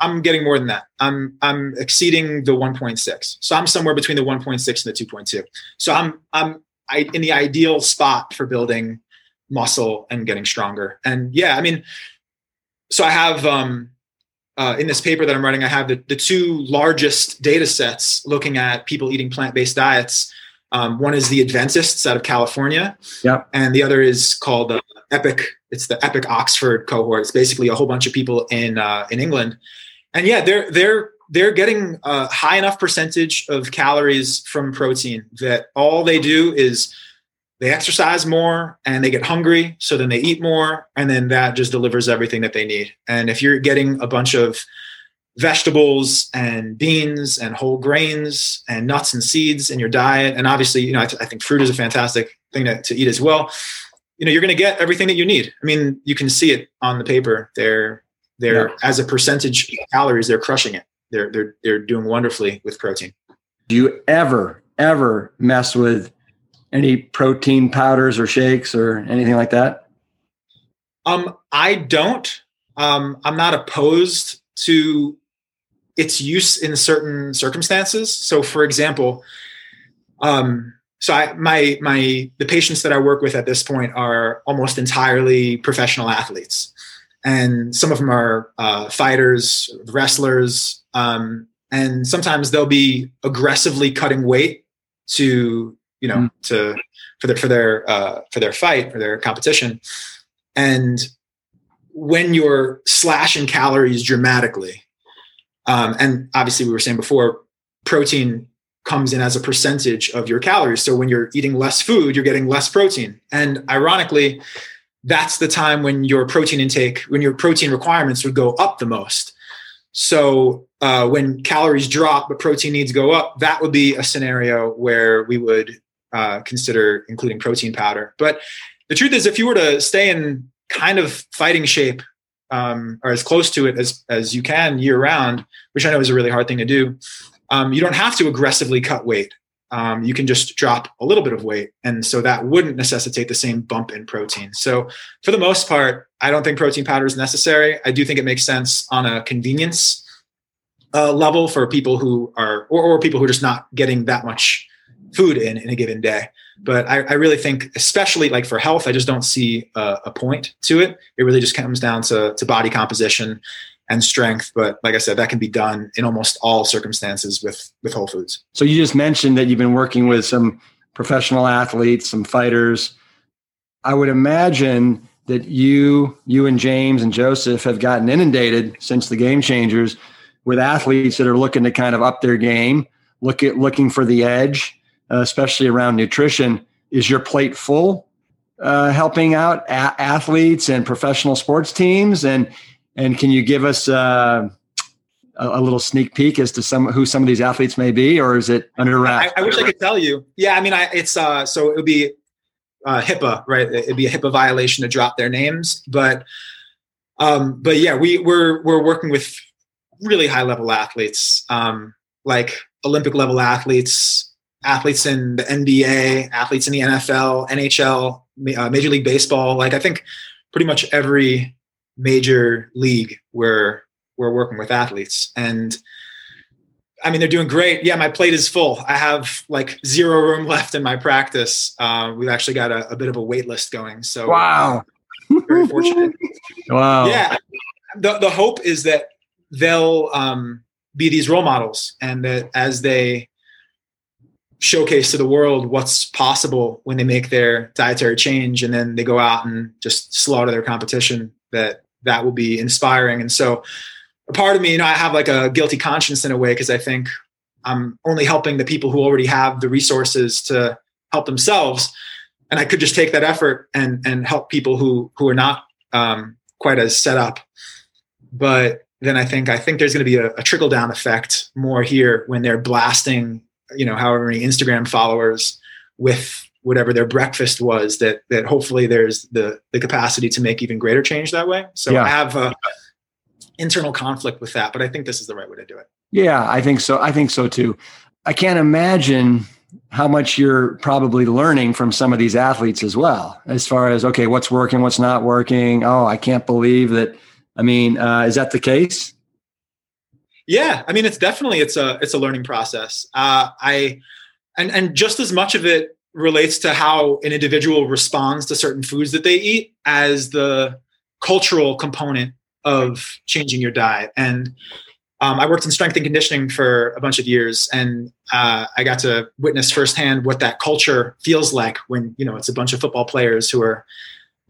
S2: I'm getting more than that. I'm I'm exceeding the 1.6. So I'm somewhere between the 1.6 and the 2.2. So I'm I'm I, in the ideal spot for building muscle and getting stronger. And yeah, I mean, so I have um, uh, in this paper that I'm writing, I have the, the two largest data sets looking at people eating plant based diets. Um, one is the Adventists out of California,
S1: yeah,
S2: and the other is called uh, Epic. It's the Epic Oxford cohort. It's basically a whole bunch of people in uh, in England, and yeah, they're they're they're getting a high enough percentage of calories from protein that all they do is they exercise more and they get hungry so then they eat more and then that just delivers everything that they need. And if you're getting a bunch of vegetables and beans and whole grains and nuts and seeds in your diet and obviously you know i, th- I think fruit is a fantastic thing to, to eat as well you know you're going to get everything that you need. I mean you can see it on the paper. They're they're yeah. as a percentage of calories they're crushing it they're they're they're doing wonderfully with protein.
S1: Do you ever ever mess with any protein powders or shakes or anything like that?
S2: Um, I don't. Um, I'm not opposed to its use in certain circumstances. So, for example, um, so I, my my the patients that I work with at this point are almost entirely professional athletes, and some of them are uh, fighters, wrestlers, um, and sometimes they'll be aggressively cutting weight to you know mm. to for their for their uh, for their fight for their competition. And when you're slashing calories dramatically um, and obviously we were saying before protein comes in as a percentage of your calories. So when you're eating less food you're getting less protein. And ironically that's the time when your protein intake when your protein requirements would go up the most so uh, when calories drop but protein needs go up, that would be a scenario where we would uh, consider including protein powder. But the truth is, if you were to stay in kind of fighting shape um, or as close to it as as you can year round, which I know is a really hard thing to do, um, you don't have to aggressively cut weight. Um, you can just drop a little bit of weight, and so that wouldn't necessitate the same bump in protein. So for the most part, I don't think protein powder is necessary. I do think it makes sense on a convenience uh, level for people who are or, or people who are just not getting that much food in in a given day. But I, I really think, especially like for health, I just don't see a, a point to it. It really just comes down to, to body composition and strength. But like I said, that can be done in almost all circumstances with with whole foods.
S1: So you just mentioned that you've been working with some professional athletes, some fighters. I would imagine that you, you and James and Joseph have gotten inundated since the game changers with athletes that are looking to kind of up their game, look at looking for the edge, uh, especially around nutrition. Is your plate full uh, helping out a- athletes and professional sports teams? And and can you give us uh, a, a, little sneak peek as to some who some of these athletes may be, or is it under wraps?
S2: I, I wish I could tell you. Yeah, I mean, I, it's uh, so it would be uh, HIPAA, right? It'd be a HIPAA violation to drop their names, but um, but yeah, we we're we're working with really high level athletes, um, like Olympic level athletes, athletes in the NBA, athletes in the NFL, NHL, uh, Major League Baseball. Like I think pretty much every major league we're we're working with athletes and I mean, they're doing great. Yeah, my plate is full. I have like zero room (laughs) left in my practice. Uh, we've actually got a, a, bit of a wait list going. So
S1: wow,
S2: very fortunate. (laughs)
S1: wow.
S2: Yeah, the the hope is that they'll um, be these role models, and that as they showcase to the world what's possible when they make their dietary change, and then they go out and just slaughter their competition, that that will be inspiring. And so, a part of me, you know, I have like a guilty conscience in a way because I think I'm only helping the people who already have the resources to help themselves, and I could just take that effort and and help people who who are not um, quite as set up. But then I think I think there's going to be a, a trickle down effect more here when they're blasting, you know, however many Instagram followers with whatever their breakfast was that that hopefully there's the the capacity to make even greater change that way. So yeah. i have a internal conflict with that but i think this is the right way to do it.
S1: Yeah i think so i think so too. I can't imagine how much you're probably learning from some of these athletes as well as far as okay what's working what's not working? Oh i can't believe that i mean uh, is that the case?
S2: Yeah i mean it's definitely it's a it's a learning process. Uh, i and and just as much of it relates to how an individual responds to certain foods that they eat as the cultural component of changing your diet. And um, I worked in strength and conditioning for a bunch of years, and uh, I got to witness firsthand what that culture feels like when you know it's a bunch of football players who are,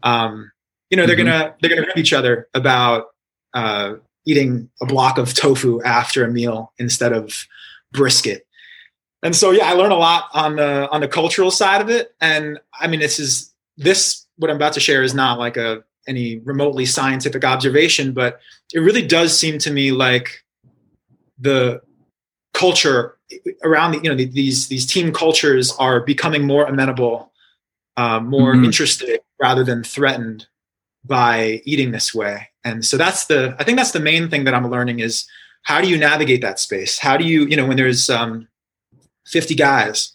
S2: um, you know, they're mm-hmm. gonna they're gonna rip each other about uh, eating a block of tofu after a meal instead of brisket and so yeah, I learn a lot on the on the cultural side of it. And I mean, this is this what I'm about to share is not like a any remotely scientific observation, but it really does seem to me like the culture around the, you know the, these these team cultures are becoming more amenable, uh, more mm-hmm. interested rather than threatened by eating this way. And so that's the I think that's the main thing that I'm learning is how do you navigate that space? How do you you know when there's um, 50 guys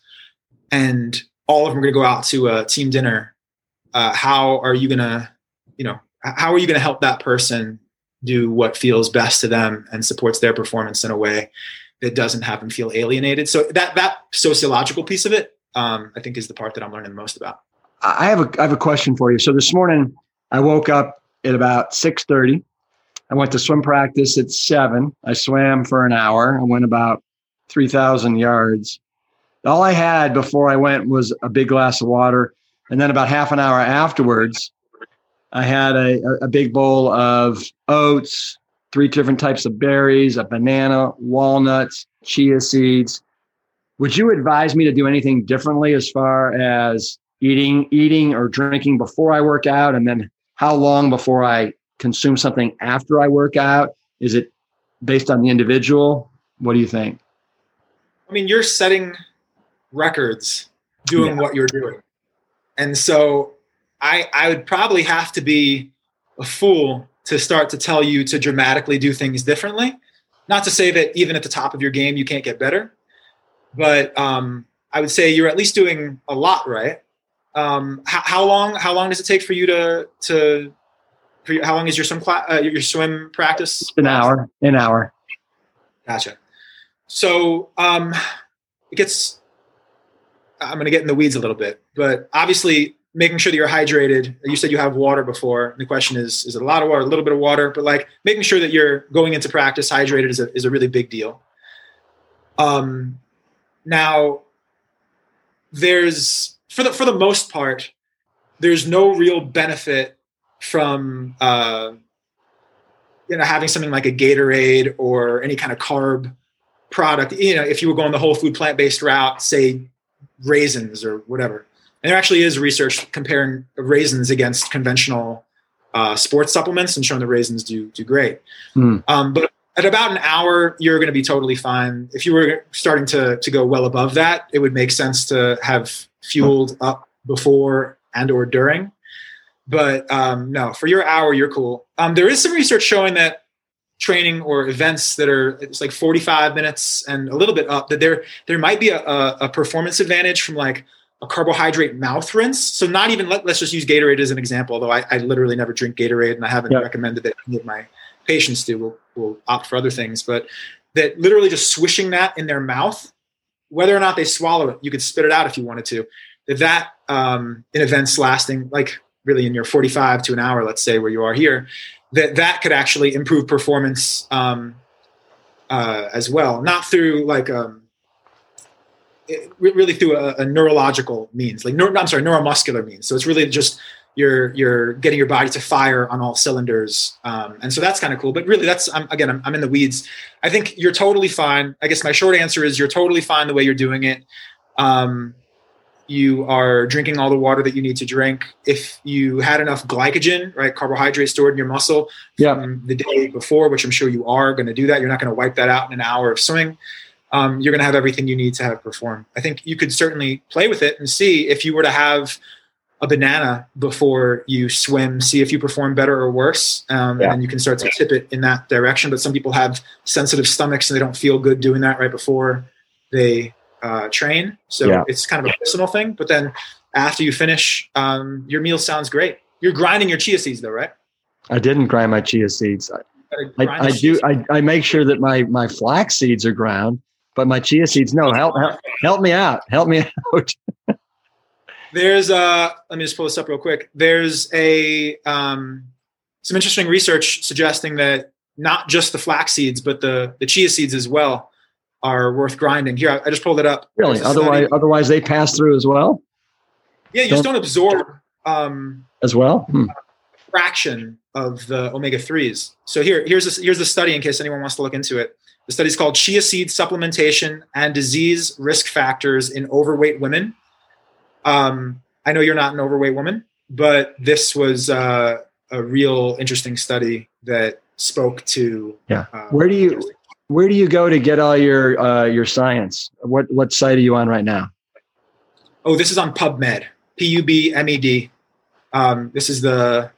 S2: and all of them are going to go out to a team dinner. Uh, how are you going to you know how are you going to help that person do what feels best to them and supports their performance in a way that doesn't have them feel alienated? So that that sociological piece of it um, i think is the part that i'm learning the most about.
S1: I have a i have a question for you. So this morning i woke up at about 6.30 i went to swim practice at 7 i swam for an hour. I went about 3000 yards all I had before I went was a big glass of water. And then about half an hour afterwards, I had a, a big bowl of oats, three different types of berries, a banana, walnuts, chia seeds. Would you advise me to do anything differently as far as eating, eating or drinking before I work out? And then how long before I consume something after I work out? Is it based on the individual? What do you think?
S2: I mean, you're setting records doing yeah. what you're doing. And so I I would probably have to be a fool to start to tell you to dramatically do things differently. Not to say that even at the top of your game you can't get better, but um, I would say you're at least doing a lot right. Um, how, how, long how long does it take for you to to For you, how long is your swim class, uh, your swim practice?
S1: An hour. An hour.
S2: Gotcha. So um, it gets I'm going to get in the weeds a little bit, but obviously making sure that you're hydrated. You said you have water before. The question is, is it a lot of water, a little bit of water? But like making sure that you're going into practice hydrated is a, is a really big deal. Um, now, there's for the for the most part, there's no real benefit from uh, you know having something like a Gatorade or any kind of carb product. You know, if you were going the whole food plant based route, say raisins or whatever. And there actually is research comparing raisins against conventional uh, sports supplements and showing the raisins do do great. Mm. Um, but at about an hour, you're going to be totally fine. If you were starting to to go well above that, it would make sense to have fueled up before and or during. But um, no, for your hour, you're cool. Um, there is some research showing that training or events that are it's like 45 minutes and a little bit up that there there might be a, a performance advantage from like a carbohydrate mouth rinse. So not even let, us just use Gatorade as an example, although I, I, literally never drink Gatorade and I haven't recommended that any of my patients do. Will will opt for other things, but that literally just swishing that in their mouth, whether or not they swallow it, you could spit it out if you wanted to. That that um, in events lasting like really in your 45 to an hour, let's say where you are here, that that could actually improve performance um, uh, as well, not through like um, it, really through a, a, neurological means, like neuro, I'm sorry, neuromuscular means. So it's really just you're you're getting your body to fire on all cylinders, um, and so that's kind of cool. But really, that's I'm, again, I'm, I'm in the weeds. I think you're totally fine. I guess my short answer is you're totally fine the way you're doing it. Um, you are drinking all the water that you need to drink. If you had enough glycogen, right, carbohydrate stored in your muscle
S1: yeah.
S2: from the day before, which I'm sure you are going to do that, you're not going to wipe that out in an hour of swimming um, you're going to have everything you need to have perform. I think you could certainly play with it and see if you were to have a banana before you swim, see if you perform better or worse, um, yeah. and you can start to tip it in that direction. But some people have sensitive stomachs and they don't feel good doing that right before they uh, train. So yeah. it's kind of a personal thing. But then after you finish, um, your meal sounds great. You're grinding your chia seeds though, right?
S1: I didn't grind my chia seeds. I, I, I do. I, I make sure that my my flax seeds are ground but my chia seeds, no, help, help, help me out. Help me (laughs) out.
S2: There's uh let me just pull this up real quick. There's a um some interesting research suggesting that not just the flax seeds, but the the chia seeds as well are worth grinding. Here, I, just pulled it up.
S1: Really? Otherwise, otherwise they pass through as well.
S2: Yeah, you don't, just don't absorb um,
S1: as well. Hmm.
S2: fraction of the omega threes. So here, here's a, here's the study in case anyone wants to look into it. The study is called Chia Seed Supplementation and Disease Risk Factors in Overweight Women. Um, I know you're not an overweight woman, but this was uh, a real interesting study that spoke to.
S1: Yeah. Uh, where do you where do you go to get all your uh, your science? What what site are you on right now?
S2: Oh, this is on PubMed. P U B M E D. Um, this is the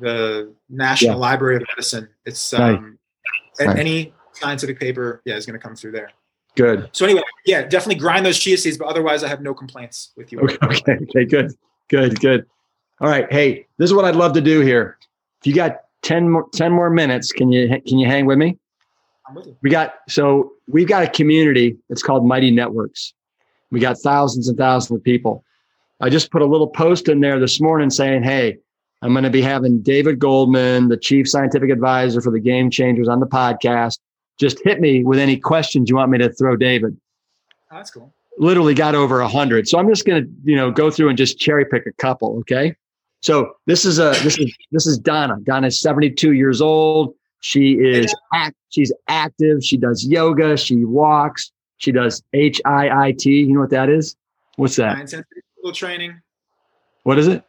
S2: the National yeah. Library of Medicine. It's um, nice. any scientific paper, yeah, is going to come through there.
S1: Good.
S2: So anyway, yeah, definitely grind those chia seeds, but otherwise, I have no complaints with you.
S1: Okay, (laughs) okay, okay, good, good, good. All right, hey, this is what I'd love to do here. If you got 10 more, 10 more minutes, can you can you hang with me?
S2: I'm with you.
S1: We got so we've got a community. It's called Mighty Networks. We got thousands and thousands of people. I just put a little post in there this morning saying, "Hey, I'm going to be having David Goldman, the chief scientific advisor for the Game Changers, on the podcast just hit me with any questions you want me to throw David.
S2: Oh, that's cool.
S1: Literally got over a hundred. So I'm just going to, you know, go through and just cherry pick a couple. Okay. So this is a, this is, this is Donna. Donna's 72 years old. She is, act, she's active. She does yoga. She walks. She does HIIT. You know what that is? What's that?
S2: High intensity interval training.
S1: What is it?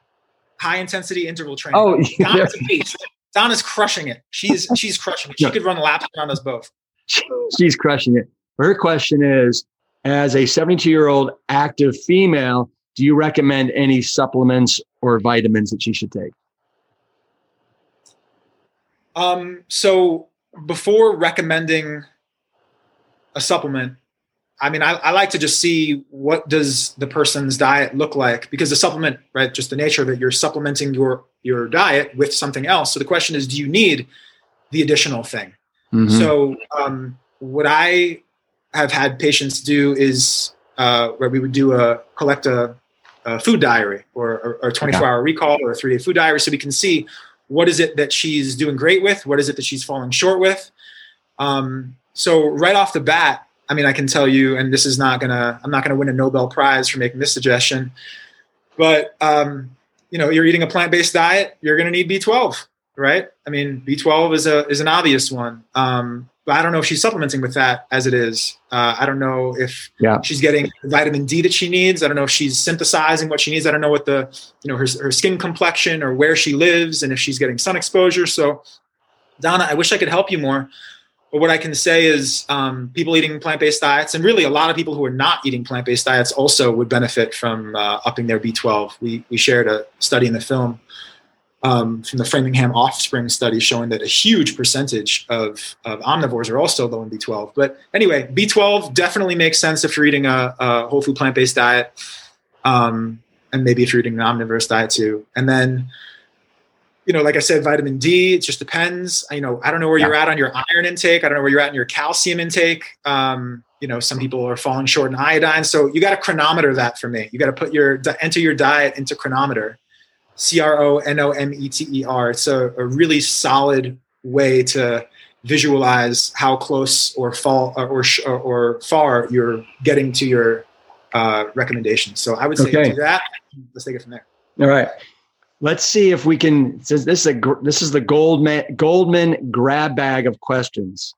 S2: High intensity interval training.
S1: Oh,
S2: yeah. Donna's crushing it. She's she's crushing it. She could run laps around us both. (laughs)
S1: She's crushing it. Her question is as a 72 year old active female, do you recommend any supplements or vitamins that she should take?
S2: Um, so before recommending a supplement, I mean, I, I, like to just see what does the person's diet look like because the supplement, right? Just the nature of it, you're supplementing your your diet with something else. So the question is, do you need the additional thing? Mm-hmm. So um, what I have had patients do is uh, where we would do a collect a, a food diary or, a 24 hour recall or a three day food diary so we can see what is it that she's doing great with? What is it that she's falling short with? Um, so right off the bat i mean i can tell you and this is not gonna i'm not gonna win a nobel prize for making this suggestion but um, you know you're eating a plant-based diet you're gonna need b12 right? I mean b12 is a is an obvious one. Um, but I don't know if she's supplementing with that as it is. Uh, I don't know if yeah. she's getting vitamin D that she needs. I don't know if she's synthesizing what she needs. I don't know what the, you know, her, her skin complexion or where she lives and if she's getting sun exposure. So, Donna, I wish I could help you more. But what I can say is um, people eating plant based diets, and really a lot of people who are not eating plant based diets also would benefit from uh, upping their B12. We, we shared a study in the film um, from the Framingham Offspring study showing that a huge percentage of, of omnivores are also low in B12. But anyway, B12 definitely makes sense if you're eating a, a whole food plant based diet, um, and maybe if you're eating an omnivorous diet too. And then, you know, like I said, vitamin D, it just depends. You know, I don't know where yeah. you're at on your iron intake. I don't know where you're at in your calcium intake. Um, you know, some people are falling short in iodine. So you got to Cronometer that for me. You got to put your, enter your diet into Cronometer C R O N O M E T E R. It's a, a, really solid way to visualize how close or fall or, or, or far you're getting to your uh, recommendations. So I would say okay. do that. Let's take it from there.
S1: All right. Let's see if we can. This is a this is the Goldman Goldman grab bag of questions.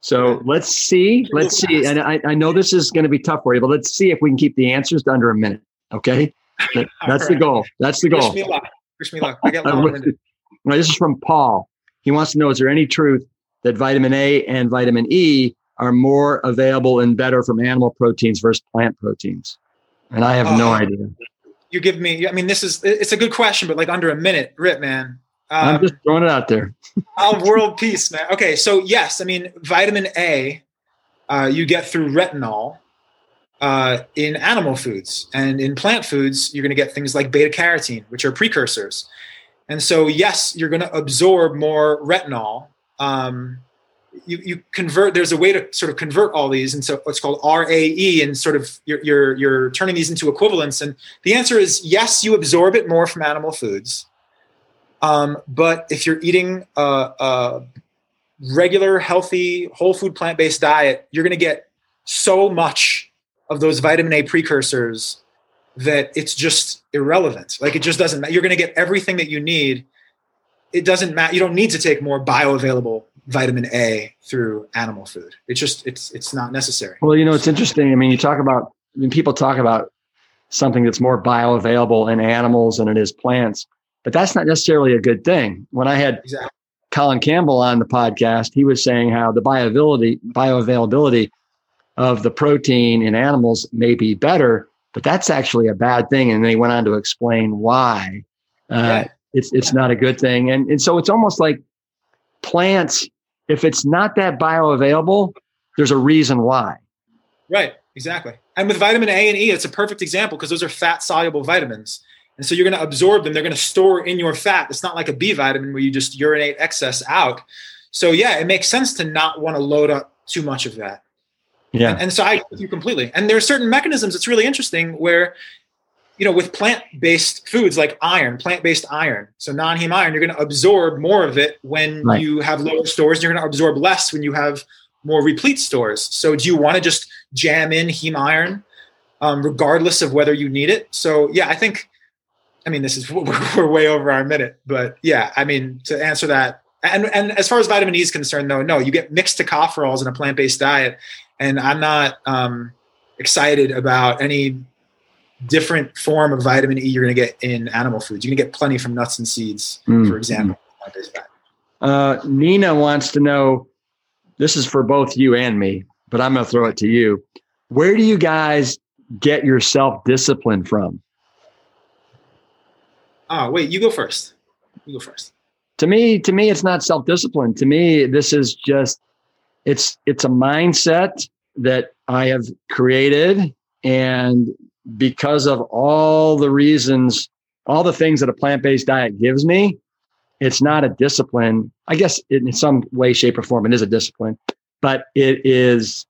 S1: So let's see. Let's see. And I, I know this is going to be tough for you, but let's see if we can keep the answers to under a minute. Okay. That, (laughs) that's right. the goal. That's the goal. Wish me luck. Wish me luck. I get This is from Paul. He wants to know: Is there any truth that vitamin A and vitamin E are more available and better from animal proteins versus plant proteins? And I have no oh. idea.
S2: You give me. I mean, this is. It's a good question, but like under a minute, Rip, man.
S1: Um, I'm just throwing it out there. (laughs)
S2: I'll world peace, man. Okay, so yes, I mean vitamin A, uh, you get through retinol, uh, in animal foods and in plant foods you're going to get things like beta carotene which are precursors. And so yes you're going to absorb more retinol. Um, you, you convert there's a way to sort of convert all these into what's called RAE and sort of you're, you're, you're turning these into equivalents. And the answer is yes you absorb it more from animal foods. Um, but if you're eating a, a regular healthy whole food plant-based diet you're going to get so much of those vitamin A precursors that it's just irrelevant. Like it just doesn't matter. You're going to get everything that you need. It doesn't matter. You don't need to take more bioavailable vitamin A through animal food. It's just it's it's not necessary.
S1: Well, you know, it's interesting. I mean, you talk about I mean, people talk about something that's more bioavailable in animals than it is plants, but that's not necessarily a good thing. When I had exactly. Colin Campbell on the podcast, he was saying how the bioavailability bioavailability of the protein in animals may be better, but that's actually a bad thing. And they went on to explain why uh, yeah. it's it's not a good thing. And and so it's almost like plants. If it's not that bioavailable, there's a reason why.
S2: Right. Exactly. And with vitamin A and E, it's a perfect example because those are fat soluble vitamins. And so you're going to absorb them. They're going to store in your fat. It's not like a B vitamin where you just urinate excess out. So yeah, it makes sense to not want to load up too much of that.
S1: Yeah.
S2: And, and so I agree with you completely. And there are certain mechanisms It's really interesting where, you know, with plant-based foods like iron, plant-based iron, so non-heme iron, you're going to absorb more of it when right. you have lower stores. You're going to absorb less when you have more replete stores. So do you want to just jam in heme iron, um, regardless of whether you need it? So yeah, I think. I mean, this is (laughs) we're way over our minute, but yeah, I mean, to answer that, and and as far as vitamin E is concerned, though, no, you get mixed tocopherols in a plant-based diet, and I'm not um, excited about any different form of vitamin E you're going to get in animal foods. You're going to get plenty from nuts and seeds, mm. for example.
S1: Uh, Nina wants to know. This is for both you and me, but I'm going to throw it to you. Where do you guys get your self discipline from?
S2: Oh, wait, you go first. You go first.
S1: To me, to me, it's not self discipline. To me, this is just it's it's a mindset that I have created and because of all the reasons all the things that a plant-based diet gives me it's not a discipline i guess in some way shape or form it is a discipline but it is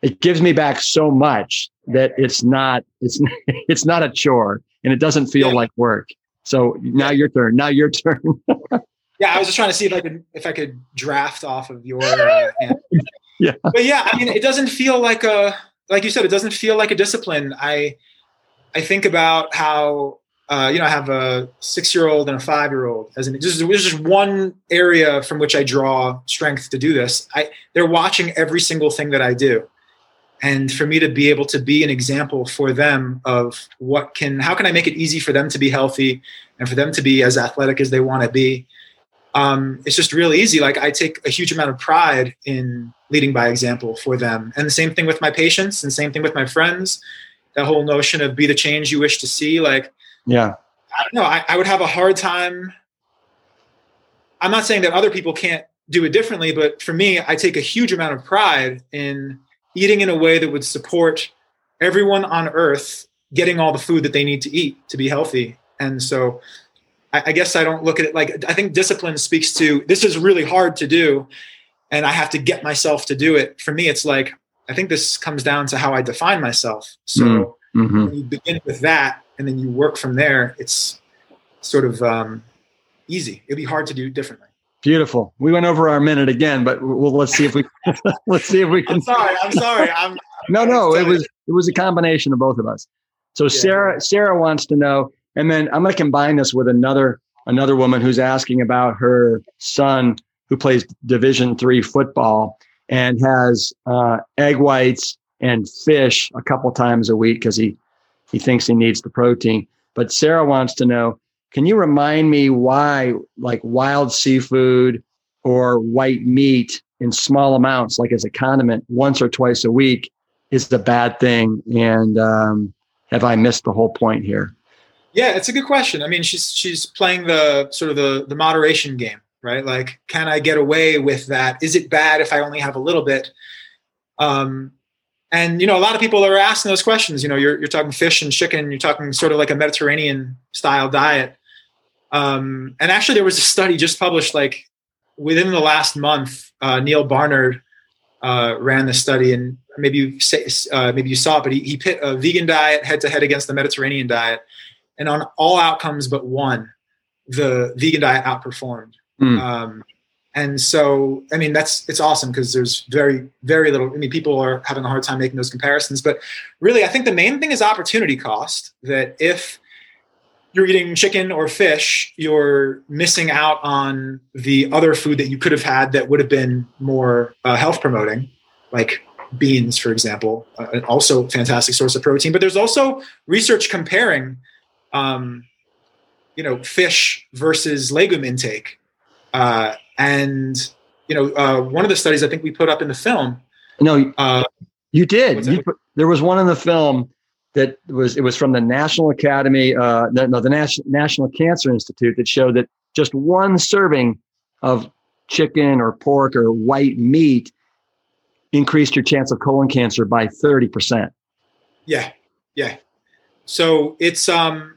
S1: it gives me back so much that it's not it's (laughs) it's not a chore and it doesn't feel yeah. like work. So now your turn. Now your turn. (laughs)
S2: yeah, I was just trying to see if I could if I could draft off of your. Uh, (laughs)
S1: yeah.
S2: But yeah, I mean, it doesn't feel like a like you said. It doesn't feel like a discipline. I I think about how uh, you know I have a six year old and a five year old as an just there's just one area from which I draw strength to do this. I they're watching every single thing that I do and for me to be able to be an example for them of what can how can i make it easy for them to be healthy and for them to be as athletic as they want to be um, it's just real easy. Like i take a huge amount of pride in leading by example for them. And the same thing with my patients and same thing with my friends. That whole notion of be the change you wish to see like
S1: yeah.
S2: I don't know. I, I would have a hard time. I'm not saying that other people can't do it differently but for me i take a huge amount of pride in eating in a way that would support everyone on earth getting all the food that they need to eat to be healthy. And so I, I, guess I don't look at it like I think discipline speaks to this is really hard to do and I have to get myself to do it. For me, it's like I think this comes down to how I define myself. So mm-hmm. mm-hmm. when you begin with that and then you work from there, it's sort of um, easy. It'd be hard to do differently.
S1: Beautiful. We went over our minute again, but we'll, let's see if we (laughs) let's see if we can.
S2: I'm sorry. I'm sorry. I'm. (laughs)
S1: no, no. It was it was a combination of both of us. So yeah. Sarah Sarah wants to know, and then I'm going to combine this with another another woman who's asking about her son who plays Division three football and has uh, egg whites and fish a couple times a week because he he thinks he needs the protein. But Sarah wants to know can you remind me why, like wild seafood or white meat in small amounts, like as a condiment, once or twice a week, is the bad thing? And um, have I missed the whole point here?
S2: Yeah, it's a good question. I mean, she's she's playing the sort of the the moderation game, right? Like, can I get away with that? Is it bad if I only have a little bit? Um, and you know, a lot of people are asking those questions. You know, you're you're talking fish and chicken. You're talking sort of like a Mediterranean style diet. Um, and actually, there was a study just published like within the last month. Uh, Neal Barnard uh, ran the study, and maybe you say, uh, maybe you saw it, but he, he pit a vegan diet head to head against the Mediterranean diet, and on all outcomes but one, the vegan diet outperformed. Mm. Um, and so, I mean, that's it's awesome because there's very very little. I mean, people are having a hard time making those comparisons, but really, I think the main thing is opportunity cost. That if you're eating chicken or fish, you're missing out on the other food that you could have had that would have been more uh, health promoting, like beans, for example, uh, also fantastic source of protein. But there's also research comparing, um, you know, fish versus legume intake, uh, and you know, uh, one of the studies I think we put up in the film.
S1: No, uh, you did. You put, there was one in the film that was it was from the National Academy, uh, no, the National National Cancer Institute that showed that just one serving of chicken or pork or white meat increased your chance of colon cancer by 30%.
S2: Yeah. Yeah. So it's um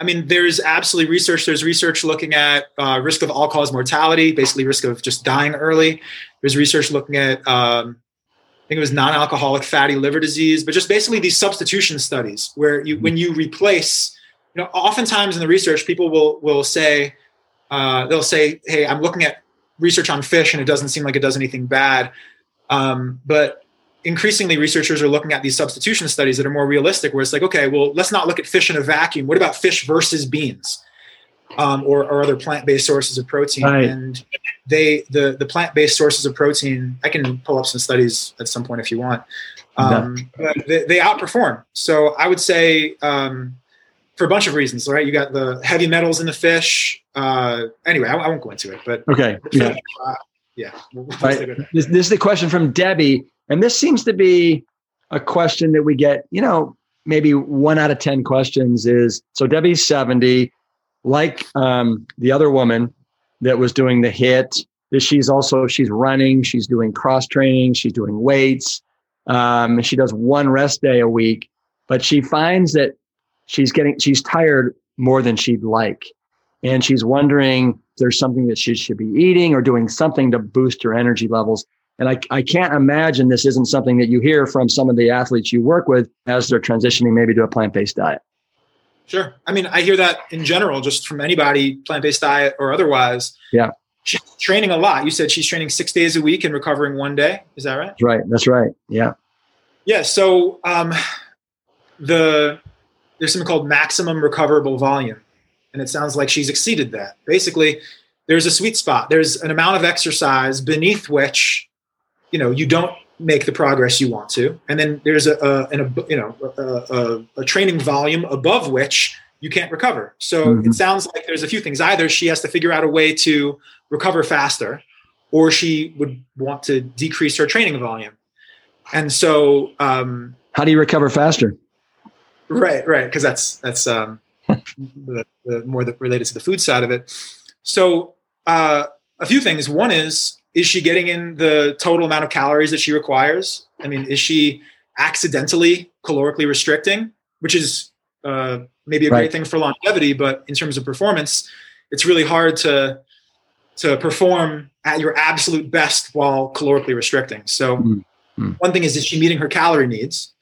S2: I mean there's absolutely research there's research looking at uh, risk of all cause mortality, basically risk of just dying early. There's research looking at um, I think it was non-alcoholic fatty liver disease, but just basically these substitution studies where you when you replace, you know, oftentimes in the research, people will will say, uh, they'll say, "Hey, I'm looking at research on fish, and it doesn't seem like it does anything bad." Um, but increasingly, researchers are looking at these substitution studies that are more realistic, where it's like, okay, well, let's not look at fish in a vacuum. What about fish versus beans? um, or, or, other plant-based sources of protein. Right. And they the the plant-based sources of protein. I can pull up some studies at some point if you want. Um, they, they, outperform. So I would say um, for a bunch of reasons. Right, you got the heavy metals in the fish. Uh, anyway, I, I, won't go into it. But
S1: okay, yeah,
S2: uh, yeah.
S1: right. this, this is the question from Debbie, and this seems to be a question that we get. You know, maybe one out of ten questions is so. Debbie's seventy like um, the other woman that was doing the HIIT she's also she's running she's doing cross training she's doing weights um, she does one rest day a week but she finds that she's getting she's tired more than she'd like and she's wondering if there's something that she should be eating or doing something to boost her energy levels And I, I can't imagine this isn't something that you hear from some of the athletes you work with as they're transitioning maybe to a plant based diet.
S2: Sure. I mean, I hear that in general, just from anybody, plant based diet or otherwise.
S1: Yeah.
S2: She's training a lot. You said she's training six days a week and recovering one day. Is that right?
S1: That's right. That's right. Yeah.
S2: Yeah. So um, the there's something called maximum recoverable volume, and it sounds like she's exceeded that. Basically, there's a sweet spot. There's an amount of exercise beneath which, you know, you don't make the progress you want to, and then there's a, a, an, a you know a, a, a, training volume above which you can't recover. So mm-hmm. it sounds like there's a few things. Either she has to figure out a way to recover faster, or she would want to decrease her training volume. And so, um,
S1: how do you recover faster?
S2: Right, right, because that's that's um, (laughs) the, the more the, related to the food side of it. So uh, a few things. One is is she getting in the total amount of calories that she requires? I mean, is she accidentally calorically restricting, which is uh, maybe a right. great thing for longevity, but in terms of performance, it's really hard to to perform at your absolute best while calorically restricting. So, mm-hmm. one thing is, is she meeting her calorie needs?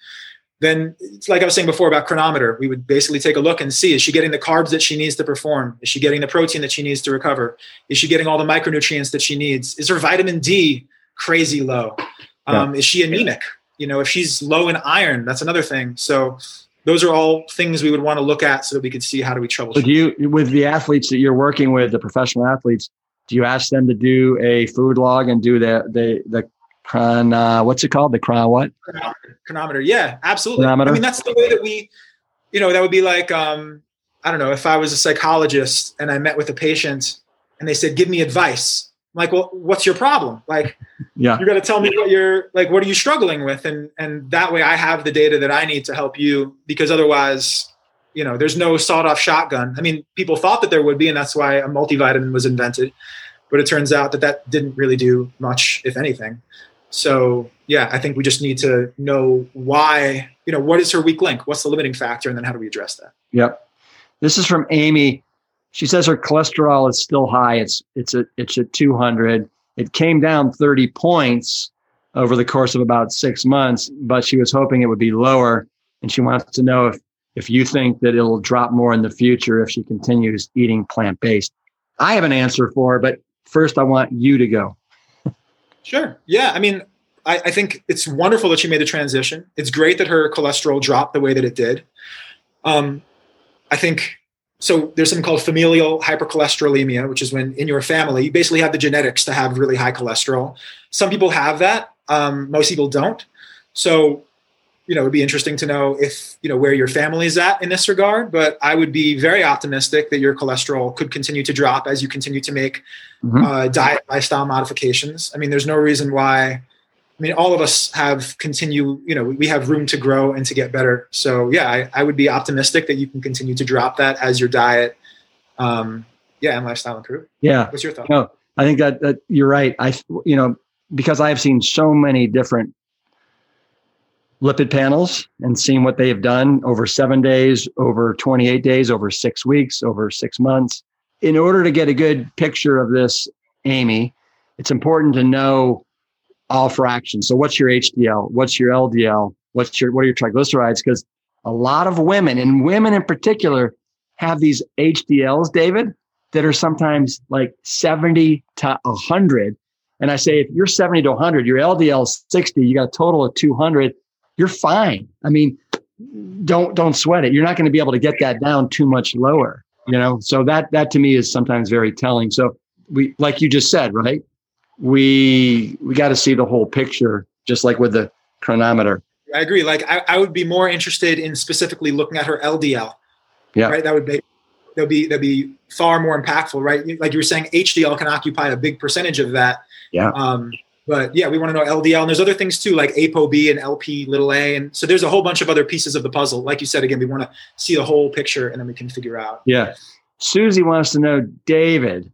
S2: Then it's like I was saying before about Cronometer, we would basically take a look and see is she getting the carbs that she needs to perform? Is she getting the protein that she needs to recover? Is she getting all the micronutrients that she needs? Is her vitamin D crazy low? Um, yeah. Is she anemic? You know, if she's low in iron, that's another thing. So those are all things we would want to look at so that we could see how do we troubleshoot.
S1: do you, with the athletes that you're working with, the professional athletes, do you ask them to do a food log and do the the the chron uh, what's it called? The chron what?
S2: Cronometer, Cronometer. yeah absolutely. Cronometer. i mean that's the way that we you know that would be like um i don't know if i was a psychologist and i met with a patient and they said give me advice. I'm like well what's your problem? Like (laughs) yeah. you're going to tell me what you're like what are you struggling with? And and that way i have the data that i need to help you because otherwise you know there's no sawed off shotgun. I mean people thought that there would be and that's why a multivitamin was invented but it turns out that that didn't really do much if anything so yeah, I think we just need to know why, you know, what is her weak link? What's the limiting factor? And then how do we address that?
S1: Yep. This is from Amy. She says her cholesterol is still high. It's it's a it's at 200. It came down 30 points over the course of about six months, but she was hoping it would be lower. And she wants to know if if you think that it'll drop more in the future if she continues eating plant based. I have an answer for her, but first I want you to go.
S2: Sure. Yeah. I mean, I, I, think it's wonderful that she made the transition. It's great that her cholesterol dropped the way that it did. Um, I think so. There's something called familial hypercholesterolemia, which is when in your family you basically have the genetics to have really high cholesterol. Some people have that. Um, most people don't. So you know, it would be interesting to know if, you know, where your family is at in this regard. But I would be very optimistic that your cholesterol could continue to drop as you continue to make mm-hmm. uh, diet lifestyle modifications. I mean, there's no reason why. I mean, all of us have continue, you know, we have room to grow and to get better. So yeah, I, I would be optimistic that you can continue to drop that as your diet, um, yeah, and lifestyle improve.
S1: Yeah.
S2: What's your thought?
S1: No, I think that, that you're right. I, you know, because I've seen so many different lipid panels and seeing what they have done over seven days, over 28 days, over six weeks, over six months. In order to get a good picture of this, Amy, it's important to know all fractions. So what's your HDL? What's your LDL? What's your what are your triglycerides? Because a lot of women, and women in particular, have these HDLs, David, that are sometimes like 70 to 100. And I say, if you're 70 to 100, your LDL is 60, you got a total of 200 you're fine. I mean, don't don't sweat it. You're not going to be able to get that down too much lower, you know. So that that to me is sometimes very telling. So we like you just said, right? We we got to see the whole picture just like with the Cronometer.
S2: I agree. Like I, I would be more interested in specifically looking at her LDL. Yeah. Right. That would be that would be that'd be far more impactful, right? Like you were saying, HDL can occupy a big percentage of that.
S1: Yeah.
S2: Um, but yeah, we want to know LDL, and there's other things too, like ApoB and LP little a, and so there's a whole bunch of other pieces of the puzzle. Like you said, again, we want to see the whole picture, and then we can figure out.
S1: Yeah, Susie wants to know, David,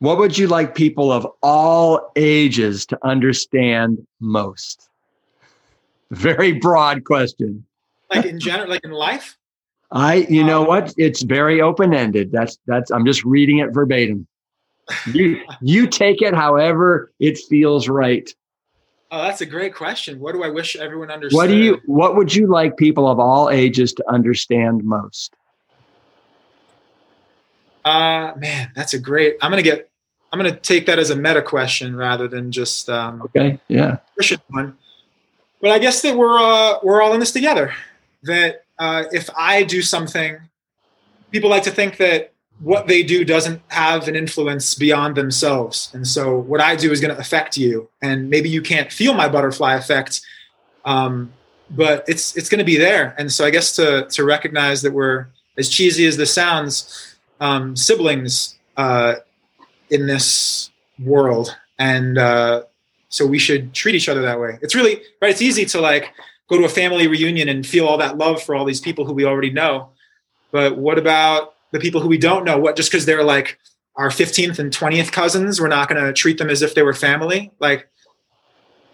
S1: what would you like people of all ages to understand most? Very broad question.
S2: Like in general, like in life.
S1: I, you know um, what? It's very open ended. That's that's. I'm just reading it verbatim you you take it however it feels right.
S2: Oh, that's a great question. What do I wish everyone understood?
S1: What do you? What would you like people of all ages to understand most?
S2: Uh, man, that's a great. I'm gonna get. I'm gonna take that as a meta question rather than just um,
S1: okay. Yeah.
S2: Christian one. But I guess that we're uh, we're all in this together. That uh, if I do something, people like to think that what they do doesn't have an influence beyond themselves, and so what I do is going to affect you, and maybe you can't feel my butterfly effect, um, but it's it's going to be there. And so I guess to to recognize that we're as cheesy as this sounds um, siblings uh, in this world, and uh, so we should treat each other that way. It's really right. It's easy to like go to a family reunion and feel all that love for all these people who we already know, but what about the people who we don't know? What just because they're like our 15th and 20th cousins, we're not going to treat them as if they were family? Like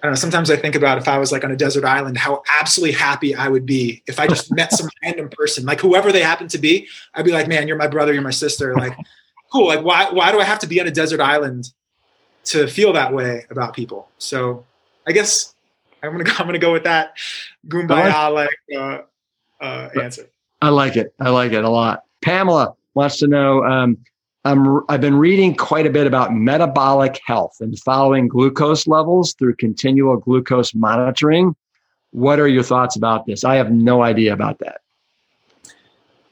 S2: I don't know. Sometimes I think about if I was like on a desert island, how absolutely happy I would be if I just met some (laughs) random person, like whoever they happen to be. I'd be like, man, you're my brother, you're my sister. Like, cool. Like, why why do I have to be on a desert island to feel that way about people? So, I guess I'm gonna go, I'm gonna go with that Kumbaya like uh, uh, answer.
S1: I like it. I like it a lot. Pamela wants to know. Um, I'm, I've been reading quite a bit about metabolic health and following glucose levels through continual glucose monitoring. What are your thoughts about this? I have no idea about that.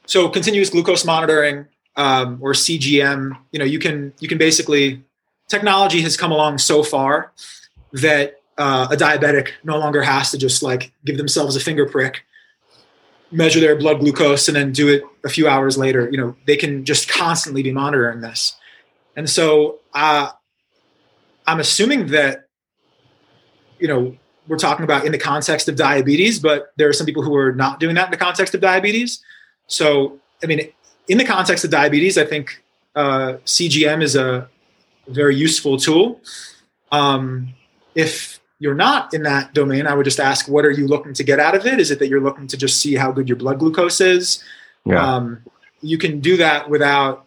S2: So, continuous glucose monitoring um, or CGM, you know, you can you can basically technology has come along so far that uh, a diabetic no longer has to just like give themselves a finger prick measure their blood glucose and then do it a few hours later you know they can just constantly be monitoring this. And so uh, i'm assuming that you know we're talking about in the context of diabetes but there are some people who are not doing that in the context of diabetes. So i mean in the context of diabetes i think uh, cgm is a very useful tool. Um, if you're not in that domain, I would just ask, what are you looking to get out of it? Is it that you're looking to just see how good your blood glucose is? Yeah. Um, you can do that without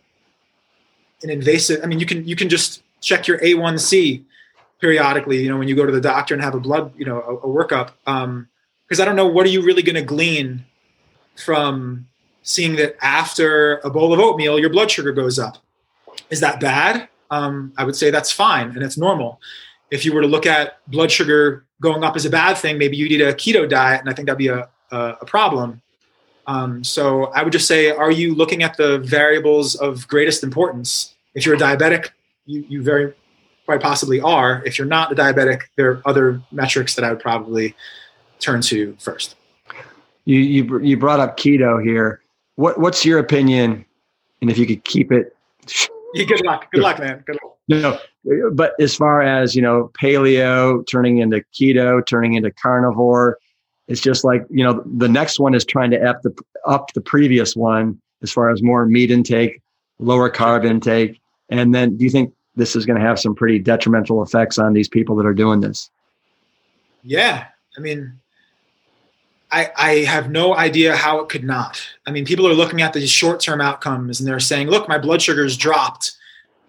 S2: an invasive. I mean, you can you can just check your A1C periodically. You know, when you go to the doctor and have a blood, you know, a, a workup. Because um, I don't know what are you really going to glean from seeing that after a bowl of oatmeal, your blood sugar goes up. Is that bad? Um, I would say that's fine and it's normal if you were to look at blood sugar going up as a bad thing, maybe you'd need a keto diet, and I think that'd be a, a, a problem. Um, so I would just say, are you looking at the variables of greatest importance? If you're a diabetic, you, you very quite possibly are. If you're not a diabetic, there are other metrics that I would probably turn to first.
S1: You you, you brought up keto here. What what's your opinion? And if you could keep it.
S2: Yeah, (laughs) good luck. Good luck, man. Good luck.
S1: No, but as far as you know, paleo turning into keto, turning into carnivore, it's just like you know the next one is trying to up the up the previous one as far as more meat intake, lower carb intake, and then do you think this is going to have some pretty detrimental effects on these people that are doing this?
S2: Yeah, I mean, I, I have no idea how it could not. I mean, people are looking at these short term outcomes and they're saying, look, my blood sugar's dropped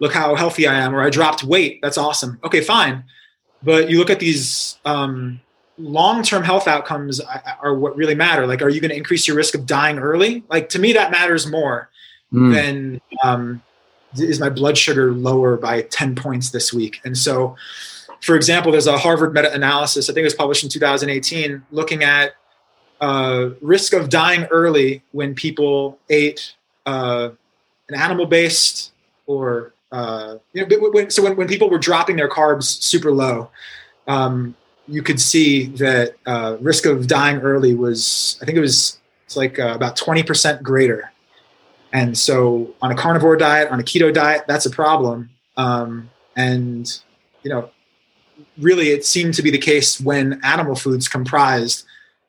S2: look how healthy I am, or I dropped weight. That's awesome. Okay, fine. But you look at these um, long-term health outcomes are what really matter. Like, are you going to increase your risk of dying early? Like to me, that matters more mm. than um, is my blood sugar lower by 10 points this week. And so, for example, there's a Harvard meta-analysis. I think it was published in 2018, looking at uh, risk of dying early when people ate uh, an animal-based or uh, you know, when, so when, when people were dropping their carbs super low, um, you could see that uh, risk of dying early was, I think it was, it's like uh, about 20% greater. And so on a carnivore diet, on a keto diet, that's a problem. Um, and, you know, really it seemed to be the case when animal foods comprised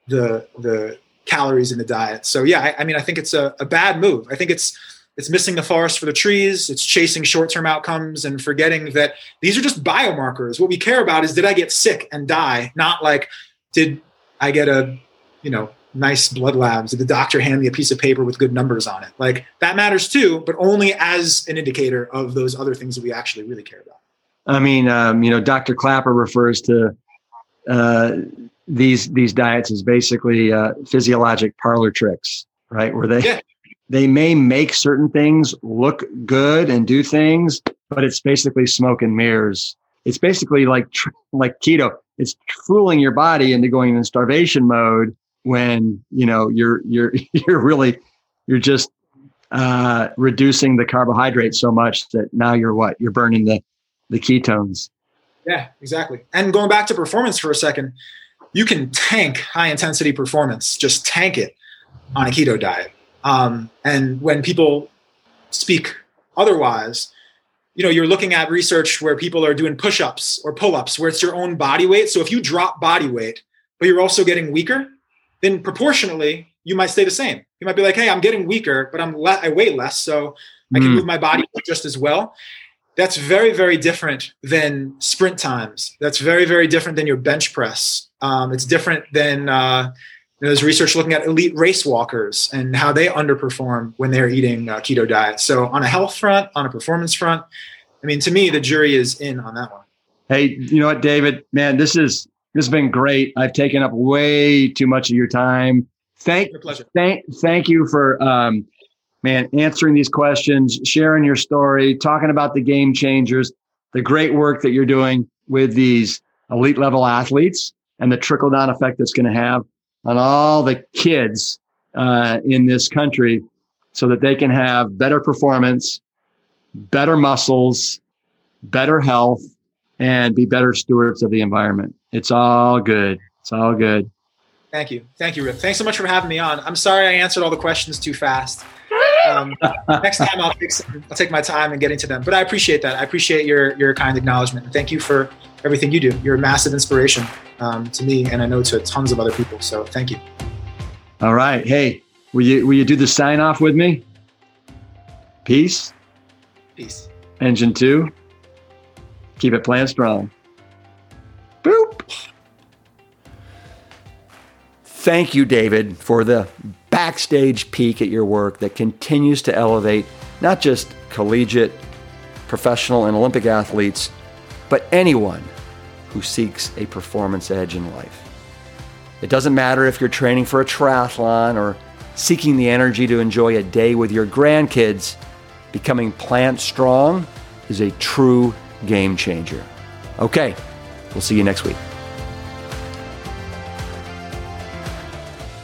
S2: the, the calories in the diet. So yeah, I, I mean, I think it's a, a bad move. I think it's, it's missing the forest for the trees. It's chasing short-term outcomes and forgetting that these are just biomarkers. What we care about is did i get sick and die? Not like did i get a you know nice blood labs? Did the doctor hand me a piece of paper with good numbers on it? Like that matters too but only as an indicator of those other things that we actually really care about.
S1: I mean um, you know dr Klaper refers to uh, these these diets as basically uh, physiologic parlor tricks, right? Where they
S2: Yeah.
S1: They may make certain things look good and do things, but it's basically smoke and mirrors. It's basically like like keto. It's fooling your body into going in starvation mode when you know you're you're (laughs) you're really you're just uh, reducing the carbohydrate so much that now you're what you're burning the the ketones.
S2: Yeah, exactly. And going back to performance for a second, you can tank high intensity performance, just tank it on a keto diet. Um, and when people speak otherwise, you know, you're looking at research where people are doing push ups or pull ups where it's your own body weight. So if you drop body weight, but you're also getting weaker, then proportionally you might stay the same. You might be like, hey, I'm getting weaker, but I'm le- I weigh less, so I can
S1: Mm.
S2: move my body just as well. That's very, very different than sprint times. That's very, very different than your bench press. Um, it's different than uh, know, there's research looking at elite race walkers and how they underperform when they're eating uh, keto diet. So on a health front, on a performance front, I mean, to me, the jury is in on that one.
S1: Hey, you know what, David? Man, this is this has been great. I've taken up way too much of your time. Thank thank thank you for um, man answering these questions, sharing your story, talking about the game changers, the great work that you're doing with these elite level athletes, and the trickle down effect that's going to have on all the kids uh, in this country, so that they can have better performance, better muscles, better health, and be better stewards of the environment. It's all good. It's all good.
S2: Thank you. Thank you, Rip. Thanks so much for having me on. I'm sorry I answered all the questions too fast. Um, next time I'll take I'll take my time and get into them. But I appreciate that. I appreciate your your kind acknowledgement. Thank you for everything you do. You're a massive inspiration um, to me, and I know to tons of other people. So thank you.
S1: All right. Hey, will you will you do the sign off with me? Peace.
S2: Peace.
S1: Engine two. Keep it plant strong. Boop. Thank you, David, for the backstage peek at your work that continues to elevate not just collegiate, professional, and Olympic athletes, but anyone who seeks a performance edge in life. It doesn't matter if you're training for a triathlon or seeking the energy to enjoy a day with your grandkids, becoming plant strong is a true game changer. Okay, we'll see you next week.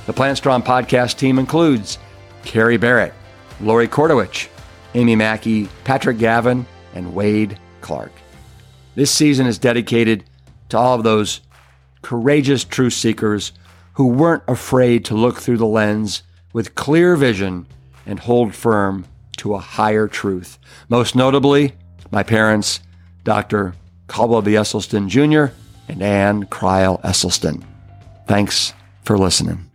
S1: The Plant Strong podcast team includes Carrie Barrett, Lori Kordowich, Amy Mackey, Patrick Gavin, and Wade Clark. This season is dedicated to all of those courageous truth seekers who weren't afraid to look through the lens with clear vision and hold firm to a higher truth. Most notably, my parents, Dr. Caldwell B. Esselstyn Jr. and Ann Crile Esselstyn. Thanks for listening.